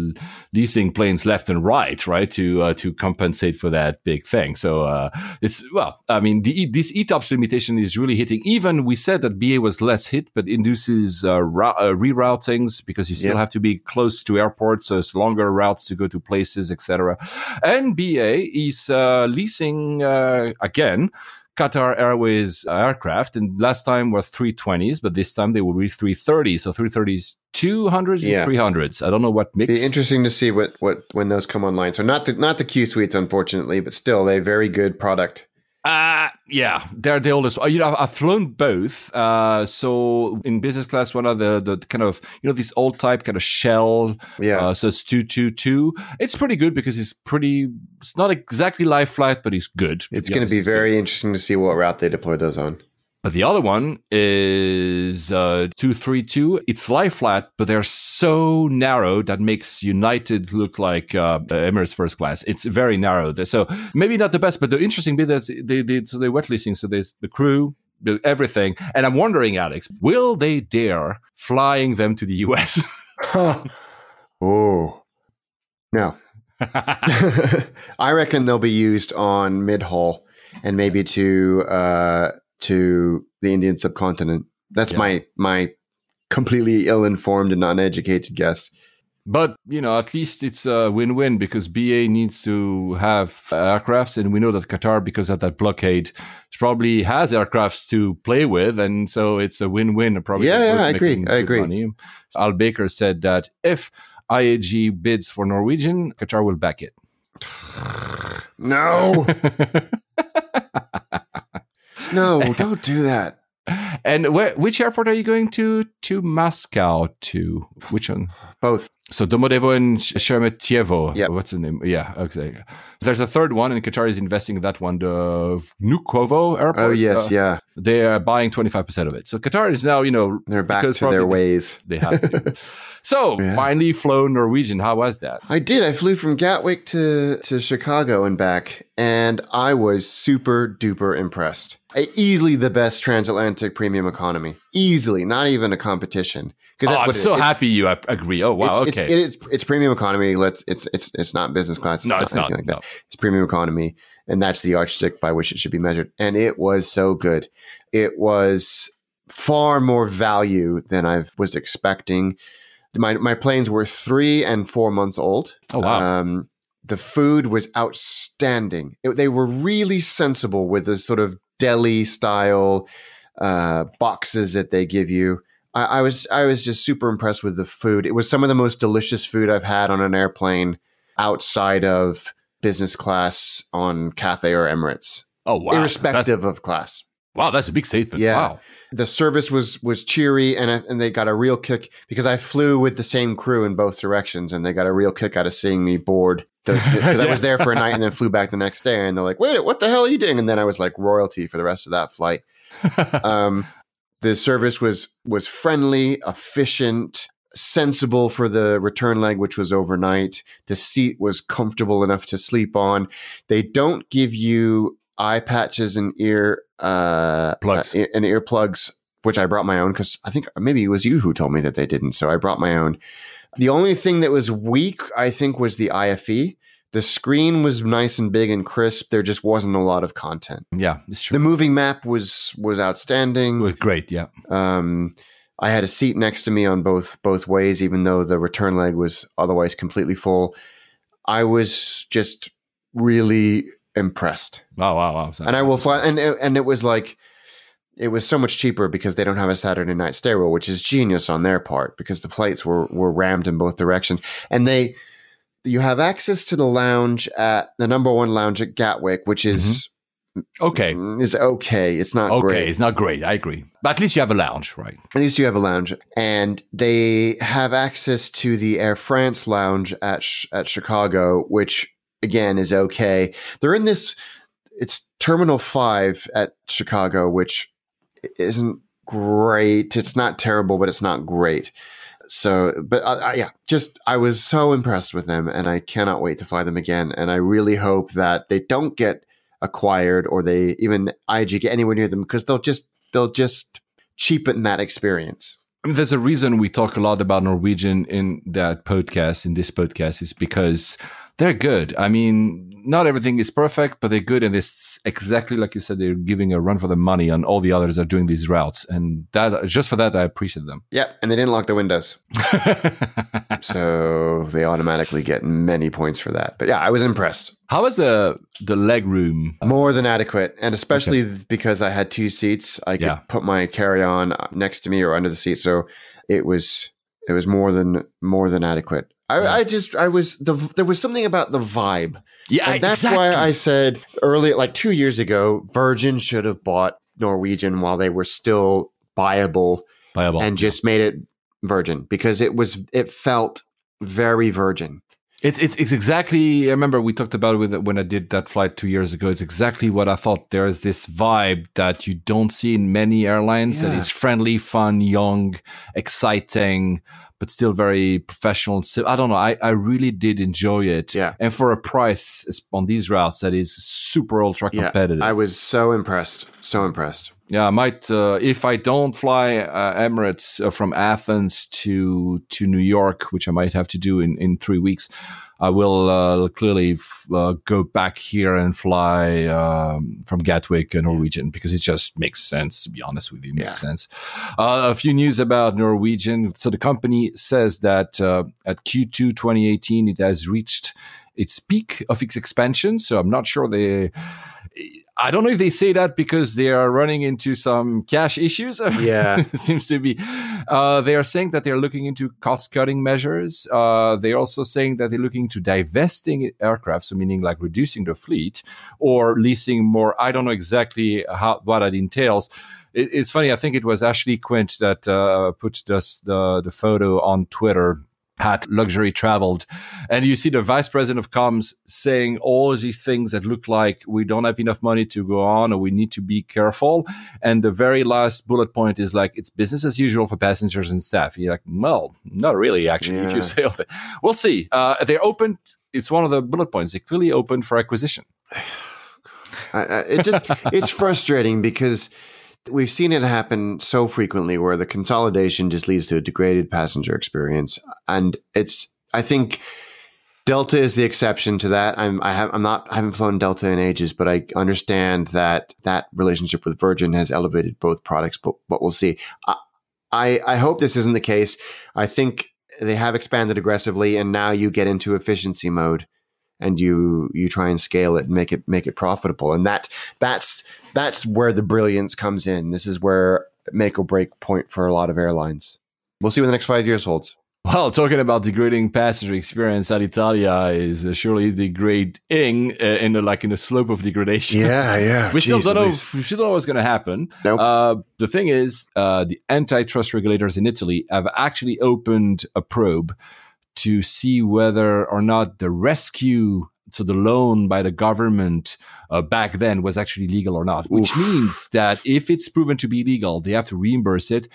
leasing planes left and right, right, to uh, to compensate for that big thing. So uh, it's well, I mean, the, this ETOPS limitation is really hitting. Even we said that BA was less hit, but induces uh, rou- uh, reroutings because you still Yeah. have to be close to airports, so it's longer routes to go to places, etc. And BA is uh, leasing uh, again. Qatar Airways aircraft, and last time were 320s, but this time they will be 330s. So 330s, 200s, Yeah. and 300s. I don't know what mix. Be interesting to see what what when those come online. So not the not the Q suites, unfortunately, but still a very good product. Uh, yeah, they're the oldest. Uh, You know, I've, flown both. Uh, so in business class, one of the, the kind of, you know, this old type kind of shell. Yeah. Uh, so it's 222. It's pretty good because it's pretty, it's not exactly live flight, but it's good. It's going to honest, be it's good. very interesting to see what route they deploy those on. But the other one is uh, 232. It's lie flat, but they're so narrow that makes United look like uh, Emirates first class. It's very narrow. So maybe not the best, but the interesting bit is they did so wet leasing. So there's the crew, everything. And I'm wondering, Alex, will they dare flying them to the US? oh. No. I reckon they'll be used on mid haul and maybe to uh, to the Indian subcontinent. That's Yeah. my my completely ill informed and uneducated guess. But you know, at least it's a win-win because BA needs to have aircrafts, and we know that Qatar, because of that blockade, probably has aircrafts to play with, and so it's a win-win. Probably, Yeah, yeah, I agree, I agree. money. Al Baker said that if IAG bids for Norwegian, Qatar will back it. No, no, don't do that. and where, which airport are you going to? To Moscow? To which one? Both. So Domodedovo and Sheremetyevo. Yeah. What's the name? Yeah. Okay. There's a third one, and Qatar is investing in that one, the Vnukovo airport. Oh yes, Uh, yeah. They are buying 25% of it. So Qatar is now, you know, They're back to their ways. They have to. so Yeah. finally flown Norwegian. How was that? I did. I flew from Gatwick to, to Chicago and back, and I was super duper impressed. I, easily the best transatlantic premium economy. Easily, not even a competition. Oh, Because I'm so is. Happy you agree. Oh, wow. it's, okay. It's, it's, it's premium economy. Let's. It's it's it's not business class. no, it's not. like no. that. It's premium economy, and that's the yardstick by which it should be measured. And it was so good. It was far more value than I was expecting. My my planes were three and four months old. Oh, wow. Um, the food was outstanding. It- they were really sensible with the sort of deli style uh, boxes that they give you. I, I was I was just super impressed with the food. It was some of the most delicious food I've had on an airplane outside of business class on Cathay or Emirates, oh, wow. That's, irrespective of class. wow, that's a big statement. Yeah. Wow. The service was was cheery, and and they got a real kick because I flew with the same crew in both directions, and they got a real kick out of seeing me bored because I was there for a night and then flew back the next day, and they're like, "Wait, what the hell are you doing?" And then I was like royalty for the rest of that flight. um, the service was was friendly, efficient, sensible for the return leg, which was overnight. The seat was comfortable enough to sleep on. They don't give you eye patches and ear uh, Plugs. uh, and earplugs, which I brought my own because I think maybe it was you who told me that they didn't. So I brought my own. The only thing that was weak, I think, was the IFE. The screen was nice and big and crisp. There just wasn't a lot of content. Yeah, it's true. The moving map was was outstanding. It was great. Yeah. Um, I had a seat next to me on both both ways, even though the return leg was otherwise completely full. I was just really impressed, Wow, wow, wow. So- and I will fly. And and it was like it was so much cheaper because they don't have a Saturday night stay rule, which is genius on their part because the flights were were rammed in both directions, and they you have access to the lounge at the number one lounge at Gatwick, which is mm-hmm. Okay. Mm-hmm. is okay. It's not Okay, great. it's not great. I agree. But at least you have a lounge, right? At least you have a lounge, and they have access to the Air France lounge at at Chicago, which again is okay. They're in this. It's Terminal Five at Chicago, which isn't great. It's not terrible, but it's not great. So, but uh, uh, yeah, just I was so impressed with them, and I cannot wait to fly them again. And I really hope that they don't get acquired or they even IG get anywhere near them because they'll just they'll just cheapen that experience. I mean, there's a reason we talk a lot about Norwegian in that podcast, in this podcast, is because they're good. I mean, not everything is perfect, but they're good. And it's exactly like you said, they're giving a run for the money on all the others are doing these routes. And that just for that, I appreciate them. Yeah, and they didn't lock the windows, so they automatically get many points for that. But yeah, I was impressed. How was the the leg room? More than adequate, and especially because I had two seats, I could Yeah. put my carry on next to me or under the seat. So it was it was more than more than adequate. I, Yeah. I just I was the there was something about the vibe Yeah, And that's why I said earlier, like two years ago, Virgin should have bought Norwegian while they were still buyable Viable. and just made it Virgin because it was it felt very Virgin. It's, it's it's exactly. I remember we talked about it with when I did that flight two years ago. It's exactly what I thought. There's this vibe that you don't see in many airlines. That Yeah. is friendly, fun, young, exciting, but still very professional. So I don't know. I, I really did enjoy it. Yeah. And for a price on these routes that is super ultra competitive. Yeah, competitive. I was so impressed, so impressed. Yeah, I might. Uh, if I don't fly uh, Emirates uh, from Athens to to New York, which I might have to do in in three weeks, I will uh, clearly f- uh, go back here and fly um, from Gatwick and Norwegian because it just makes sense. To be honest with you, it makes Yeah. sense. Uh, a few news about Norwegian. So the company says that uh, at Q2 2018, it has reached its peak of its expansion. So I'm not sure they. I don't know if they say that because they are running into some cash issues. Yeah. it seems to be. Uh, they are saying that they're looking into cost cutting measures. Uh, they're also saying that they're looking to divesting aircraft, so meaning like reducing the fleet or leasing more. I don't know exactly how what that entails. It, it's funny. I think it was Ashley Quint that uh, put this, the the photo on Twitter at luxury traveled. And you see the vice president of comms saying all these things that look like we don't have enough money to go on or we need to be careful. And the very last bullet point is like it's business as usual for passengers and staff. You're like well not really actually if you say all that. We'll see. Uh, they're open it's one of the bullet points they're clearly open for acquisition. I, I, it just it's frustrating because we've seen it happen so frequently where the consolidation just leads to a degraded passenger experience, and it's I think Delta is the exception to that. I'm I have I'm not I haven't flown Delta in ages, but I understand that that relationship with Virgin has elevated both products. But but we'll see. I I, I hope this isn't the case. I think they have expanded aggressively, and now you get into efficiency mode and you you try and scale it and make it make it profitable and that that's that's where the brilliance comes in this is where make or break point for a lot of airlines we'll see what the next five years holds well talking about degrading passenger experience Alitalia is uh, surely degrading uh, in the like in the slope of degradation yeah yeah. we still Jeez don't know. We still don't know what's going to happen. Nope. Uh, the thing is, uh, the antitrust regulators in Italy have actually opened a probe to see whether or not the rescue, so the loan by the government uh, back then was actually legal or not. Which Oof. means that if it's proven to be legal, they have to reimburse it.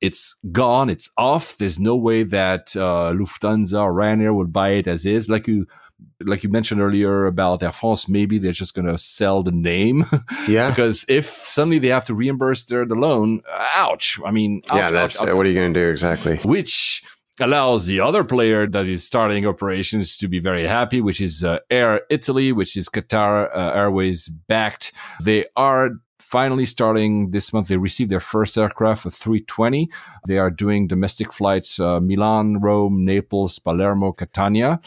It's gone. It's off. There's no way that uh, Lufthansa or Ryanair will buy it as is. Like you like you mentioned earlier about Air France, maybe they're just going to sell the name. Yeah. because if suddenly they have to reimburse their the loan, ouch. I mean, ouch, yeah, that's ouch, ouch. what are you going to do exactly? which allows the other player that is starting operations to be very happy, which is uh, Air Italy, which is Qatar uh, Airways backed. They are finally starting this month. They received their first aircraft, a 320. They are doing domestic flights, uh, Milan, Rome, Naples, Palermo, Catania,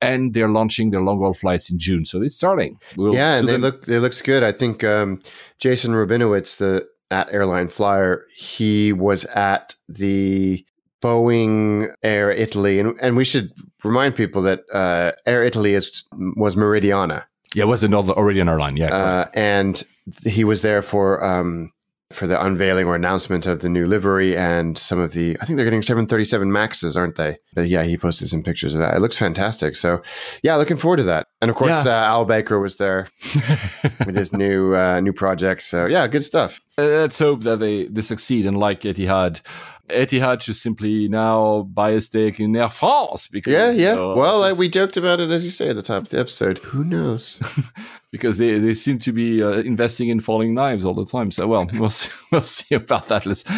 and they're launching their long haul flights in June. So it's starting. We'll- yeah, and they then- look it looks good. I think um, Jason Rabinowitz, the at Airline Flyer, he was at the Boeing Air Italy, and and we should remind people that uh, Air Italy is was Meridiana, yeah, it was another already an airline. Yeah, uh, and he was there for um, for the unveiling or announcement of the new livery and some of the. I think they're getting seven thirty seven Maxes, aren't they? But yeah, he posted some pictures of that. It looks fantastic. So yeah, looking forward to that. And of course, Yeah. uh, Al Baker was there with his new uh, new project. So yeah, good stuff. Uh, let's hope that they, they succeed. And like Etihad, Etihad should simply now buy a stake in Air France because Yeah, yeah. you know, well, we joked about it as you say at the top of the episode. Who knows? because they, they seem to be uh, investing in falling knives all the time. So well, we'll see, we'll see about that. Let's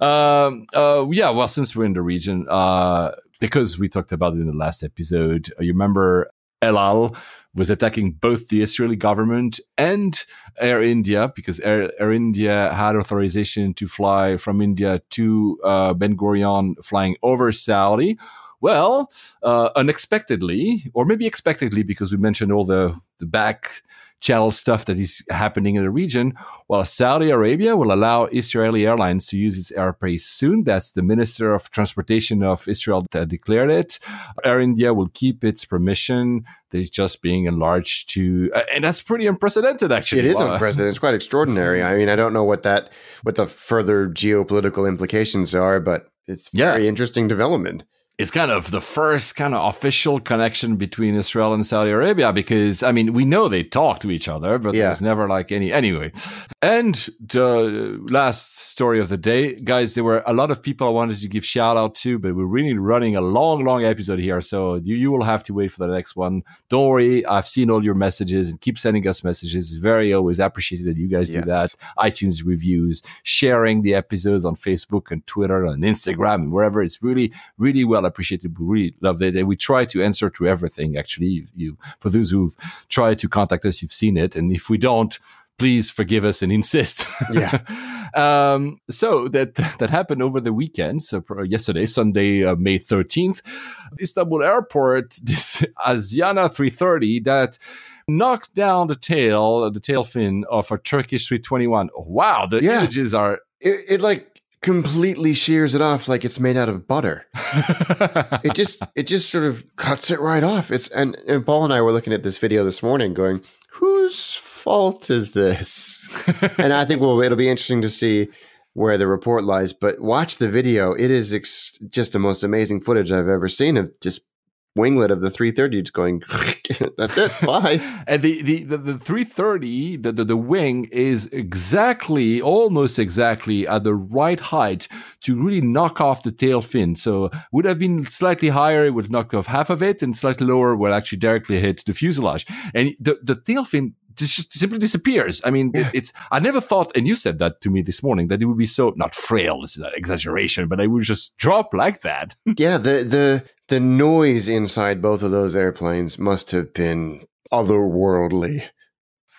um, uh, yeah. Well, since we're in the region, uh, because we talked about it in the last episode, you remember El Al was attacking both the Israeli government and Air India because Air, Air India had authorization to fly from India to uh, Ben Gurion, flying over Saudi. Well, uh, unexpectedly, or maybe expectedly, because we mentioned all the the back channel stuff that is happening in the region. Well, Saudi Arabia will allow Israeli airlines to use its airspace soon. That's the Minister of Transportation of Israel that declared it. Air India will keep its permission. There's just being enlarged to, uh, and that's pretty unprecedented, actually. It is Wow. unprecedented. It's quite extraordinary. I mean, I don't know what that what the further geopolitical implications are, but it's Yeah. very interesting development. It's kind of the first kind of official connection between Israel and Saudi Arabia because I mean we know they talk to each other, but Yeah. there's never like any anyway. And the last story of the day, guys, there were a lot of people I wanted to give shout out to, but we're really running a long, long episode here, so you, you will have to wait for the next one. Don't worry, I've seen all your messages and keep sending us messages. It's very always appreciated that you guys do that. iTunes reviews, sharing the episodes on Facebook and Twitter and Instagram and wherever. It's really, really well appreciated. We really love it. And we try to answer to everything, actually. You, for those who've tried to contact us, you've seen it. And if we don't, please forgive us and insist. Yeah. um, so that that happened over the weekend. So uh, yesterday, Sunday, uh, May thirteenth, Istanbul Airport, this Asiana 330 that knocked down the tail, the tail fin of a Turkish 321. Wow, the Yeah. images are. It, it like completely shears it off like it's made out of butter. It just it just sort of cuts it right off. It's and, and Paul and I were looking at this video this morning, going, "Whose fault is this?" and I think well, it'll be interesting to see where the report lies. But watch the video; it is ex- just the most amazing footage I've ever seen of just winglet of the 330 just going. That's it. Bye. and the, the, the, the 330, the, the, the wing is exactly, almost exactly at the right height to really knock off the tail fin. So would have been slightly higher, it would have knocked off half of it, and slightly lower will actually directly hit the fuselage. And the, the tail fin just simply disappears. I mean, it- Yeah. it's, I never thought, and you said that to me this morning, that it would be so, not frail, it's an exaggeration, but it would just drop like that. Yeah, the the the noise inside both of those airplanes must have been otherworldly.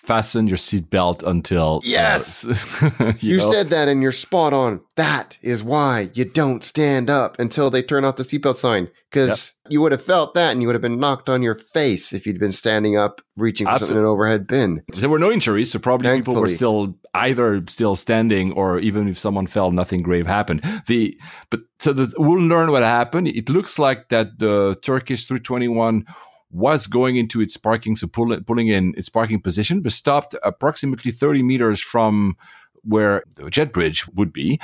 Fasten your seatbelt until. uh, Yes! you You, know? said that and you're spot on. That is why you don't stand up until they turn off the seatbelt sign. Because you would have felt that and you would have been knocked on your face if you'd been standing up reaching for something in an overhead bin. There were no injuries, so probably people were still either still standing or even if someone fell, nothing grave happened. The but so the, we'll learn what happened. It looks like that the Turkish 321 was going into its parking, so pull, pulling in its parking position, but stopped approximately 30 meters from where the jet bridge would be,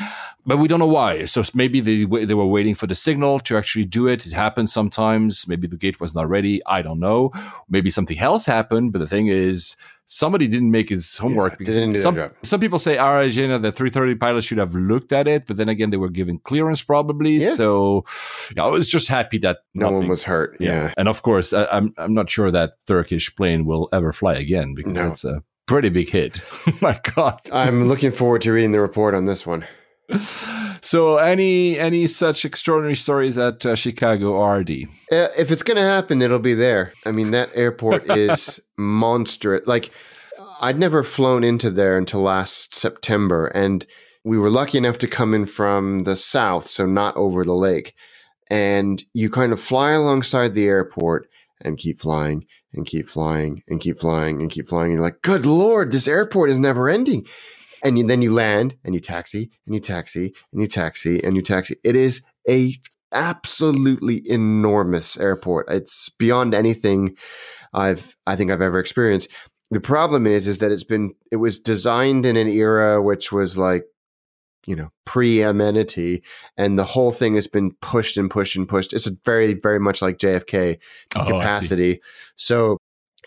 but we don't know why. So maybe they they were waiting for the signal to actually do it. It happens sometimes. Maybe the gate was not ready. I don't know. Maybe something else happened. But the thing is, somebody didn't make his homework Yeah, because didn't do their some, some people say ah, Argentina, the 330 pilot should have looked at it, but then again, they were given clearance probably. Yeah. So yeah, I was just happy that No one was hurt. Yeah. and of course, I, I'm I'm not sure that Turkish plane will ever fly again because No. it's a pretty big hit. My God. I'm looking forward to reading the report on this one. So, any any such extraordinary stories at uh, Chicago RD? Uh, if it's going to happen, it'll be there. I mean, that airport is monstrous. Like, I'd never flown into there until last September, and we were lucky enough to come in from the south, so not over the lake. And you kind of fly alongside the airport and keep flying and keep flying and keep flying and keep flying. And you're like, good lord, this airport is never ending. And you, then you land and you taxi and you taxi and you taxi and you taxi. It is a absolutely enormous airport. It's beyond anything I've I think I've ever experienced. The problem is is that it's been it was designed in an era which was like you know pre-amenity and the whole thing has been pushed and pushed and pushed. It's very very much like JFK Oh, capacity. So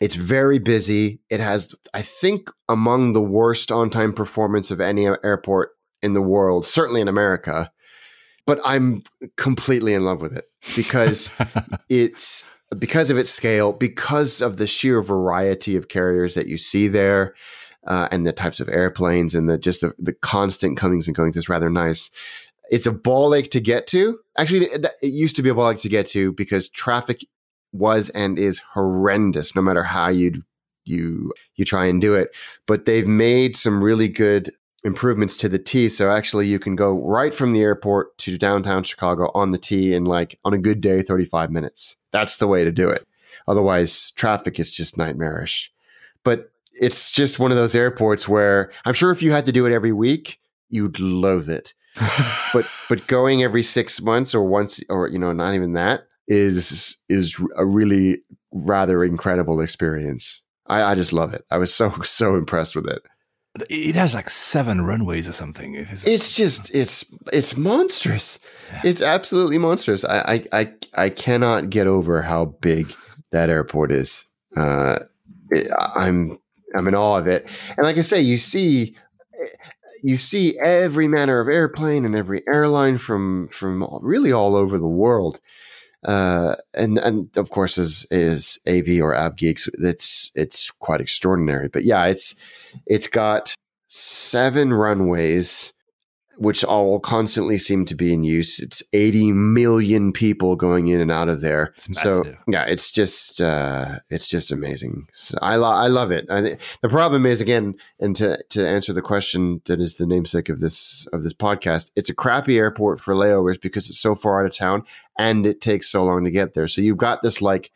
it's very busy. It has, I think, among the worst on time performance of any airport in the world, certainly in America. But I'm completely in love with it because it's because of its scale, because of the sheer variety of carriers that you see there, uh, and the types of airplanes and the just the, the constant comings and goings is rather nice. It's a ball lake to get to. Actually, it, it used to be a ball lake to get to because traffic was and is horrendous no matter how you you you try and do it. But they've made some really good improvements to the T so actually you can go right from the airport to downtown Chicago on the T in like on a good day 35 minutes. That's the way to do it. Otherwise traffic is just nightmarish. But it's just one of those airports where I'm sure if you had to do it every week you'd loathe it. But but going every 6 months or once or you know not even that is is a really rather incredible experience. I, I just love it. I was so so impressed with it. It has like seven runways or something. It is- It's just it's it's monstrous. It's absolutely monstrous. I I I, I cannot get over how big that airport is. Uh, it, I'm I'm in awe of it. And like I say, you see you see every manner of airplane and every airline from from really all over the world. Uh, and and of course, as is AV or Ab Geeks, it's it's quite extraordinary. But yeah, it's it's got seven runways, which all constantly seem to be in use. It's eighty million people going in and out of there. So yeah, it's just uh, it's just amazing. So I lo- I love it. I, thi- the problem is again, and to to answer the question that is the namesake of this of this podcast, it's a crappy airport for layovers because it's so far out of town and it takes so long to get there. So you've got this like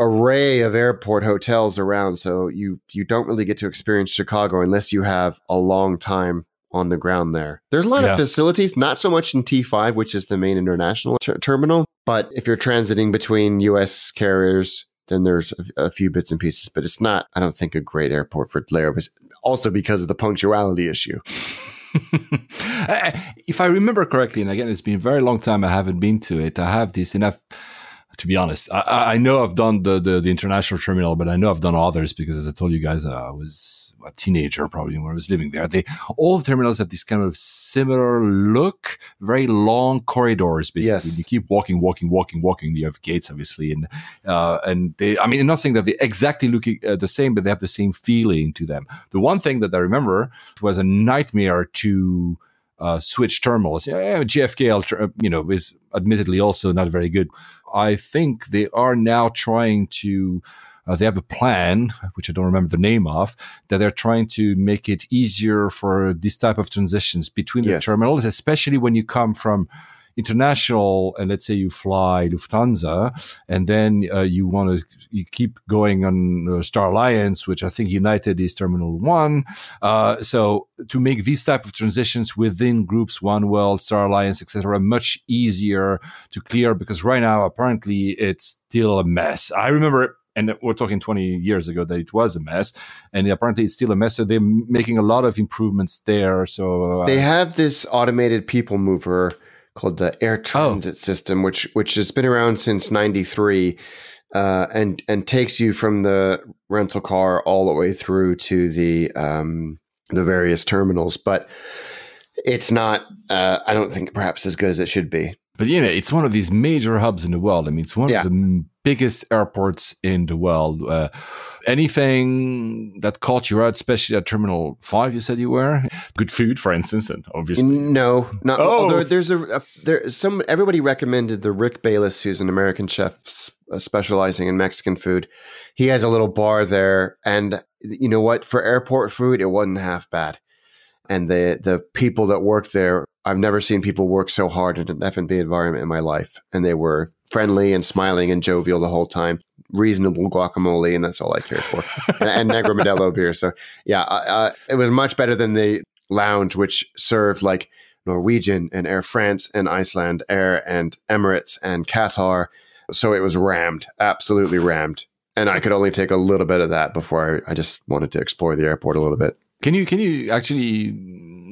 array of airport hotels around. So you you don't really get to experience Chicago unless you have a long time on the ground there. There's a lot Yeah. of facilities, not so much in T5, which is the main international ter- terminal, but if you're transiting between US carriers, then there's a, a few bits and pieces, but it's not I don't think a great airport for layovers also because of the punctuality issue. if I remember correctly, and again, it's been a very long time I haven't been to it. I have this enough. To be honest, I- I, know I've done the, the the international terminal, but I know I've done others because, as I told you guys, I was a teenager probably when I was living there. They all the terminals have this kind of similar look, very long corridors. Basically, Yes. you keep walking, walking, walking, walking. You have gates, obviously, and uh, and they. I mean, I'm not saying that they exactly look uh, the same, but they have the same feeling to them. The one thing that I remember was a nightmare to uh, switch terminals. Yeah, JFK, uh, you know, is admittedly also not very good. I think they are now trying to. Uh, they have a plan, which I don't remember the name of, that they're trying to make it easier for this type of transitions between the Yes. terminals, especially when you come from international and let's say you fly Lufthansa and then uh, you want to you keep going on uh, Star Alliance, which I think United is Terminal One. Uh, so to make these type of transitions within groups, One World, Star Alliance, etc., much easier to clear because right now apparently it's still a mess. I remember and we're talking 20 years ago that it was a mess, and apparently it's still a mess. So they're making a lot of improvements there. So uh, they have this automated people mover called the air oh. transit oh. system, which which has been around since '93. Uh, and and takes you from the rental car all the way through to the um, the various terminals. But it's not. Uh, I don't think perhaps as good as it should be. But you know, it's one of these major hubs in the world. I mean, it's one yeah. of the biggest airports in the world. Uh, anything that caught you out, especially at Terminal Five? You said you were good food, for instance, and obviously no, not. Oh. there's a, a there some everybody recommended the Rick Bayless, who's an American chef uh, specializing in Mexican food. He has a little bar there, and you know what? For airport food, it wasn't half bad and the the people that worked there I've never seen people work so hard in an F&B environment in my life and they were friendly and smiling and jovial the whole time. Reasonable guacamole and that's all I cared for. And, and Negro Modelo beer so yeah uh, it was much better than the lounge which served like Norwegian and Air France and Iceland Air and Emirates and Qatar. So it was rammed absolutely rammed. And I could only take a little bit of that before I, I just wanted to explore the airport a little bit can you can you actually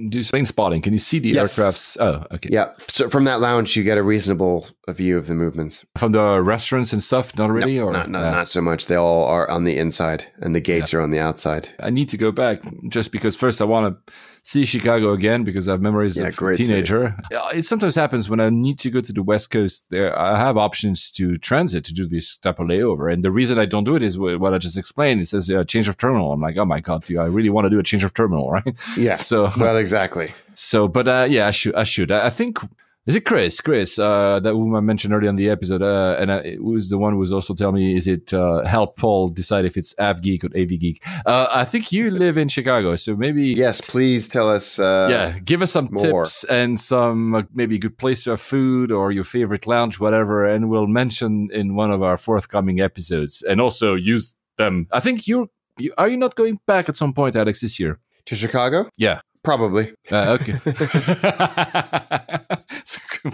do plane spotting? Can you see the yes. aircrafts? Oh, okay. Yeah. So from that lounge, you get a reasonable view of the movements. From the restaurants and stuff, not really, or not, not, uh, not, so much. They all are on the inside, and the gates yeah. are on the outside. I need to go back just because first I want to see Chicago again because I have memories yeah, of a teenager. City. It sometimes happens when I need to go to the West Coast. There, I have options to transit to do this type of layover, and the reason I don't do it is what I just explained. It says uh, change of terminal. I'm like, oh my god, do I really want to do a change of terminal, right? Yeah. So well, exactly. So, but uh, yeah, I should. I should. I think is it Chris? Chris, uh, that whom I mentioned earlier in the episode, uh, and uh, who's the one who was also telling me, is it uh, help Paul decide if it's AV Geek or AV Geek? Uh, I think you live in Chicago, so maybe yes, please tell us. Uh, yeah, give us some more. tips and some uh, maybe a good place to have food or your favorite lounge, whatever, and we'll mention in one of our forthcoming episodes, and also use them. I think you're. You, are you not going back at some point, Alex, this year to Chicago? Yeah. Probably. Uh, okay.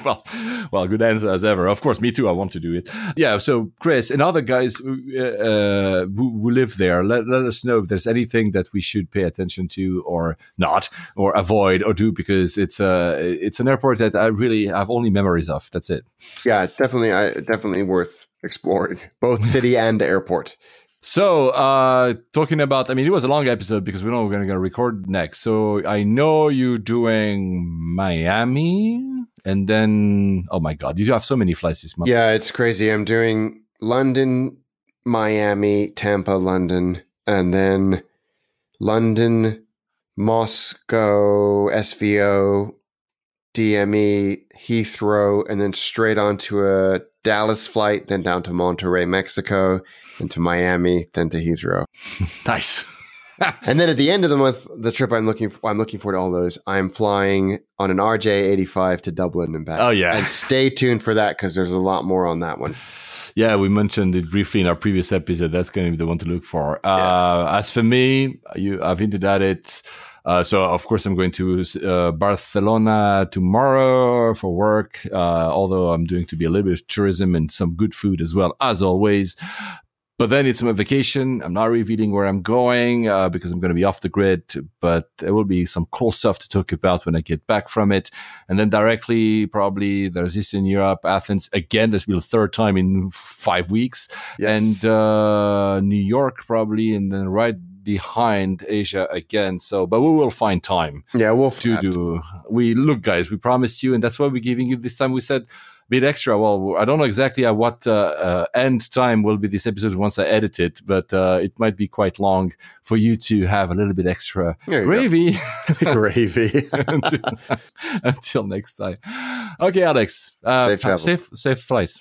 well, well, good answer as ever. Of course, me too. I want to do it. Yeah. So, Chris and other guys uh, uh, who, who, live there, let, let us know if there's anything that we should pay attention to or not, or avoid or do, because it's a uh, it's an airport that I really have only memories of. That's it. Yeah, it's definitely, uh, definitely worth exploring, both city and airport. So, uh, talking about, I mean, it was a long episode because we know we're going to record next. So, I know you're doing Miami and then, oh my God, you have so many flights this month. Yeah, it's crazy. I'm doing London, Miami, Tampa, London, and then London, Moscow, SVO, DME, Heathrow, and then straight onto a Dallas flight, then down to Monterrey, Mexico, and to Miami, then to Heathrow. nice. and then at the end of the month, the trip I'm looking for, I'm looking forward to all those. I'm flying on an RJ85 to Dublin and back. Oh yeah, and stay tuned for that because there's a lot more on that one. Yeah, we mentioned it briefly in our previous episode. That's going to be the one to look for. Uh, yeah. As for me, you, I've hinted at it. Uh, so of course I'm going to uh, Barcelona tomorrow for work. Uh, although I'm doing to be a little bit of tourism and some good food as well as always. But then it's my vacation. I'm not revealing where I'm going uh, because I'm going to be off the grid. But there will be some cool stuff to talk about when I get back from it. And then directly, probably there's Eastern Europe, Athens again. This will be the third time in five weeks, yes. and uh, New York probably, and then right behind Asia again. So, but we will find time. Yeah, we'll to do. We look, guys. We promised you, and that's why we're giving you this time. We said a bit extra. Well, I don't know exactly at what uh, uh, end time will be this episode once I edit it, but uh, it might be quite long for you to have a little bit extra gravy. gravy. until, until, next time. Okay, Alex. Uh, safe, safe, safe flights.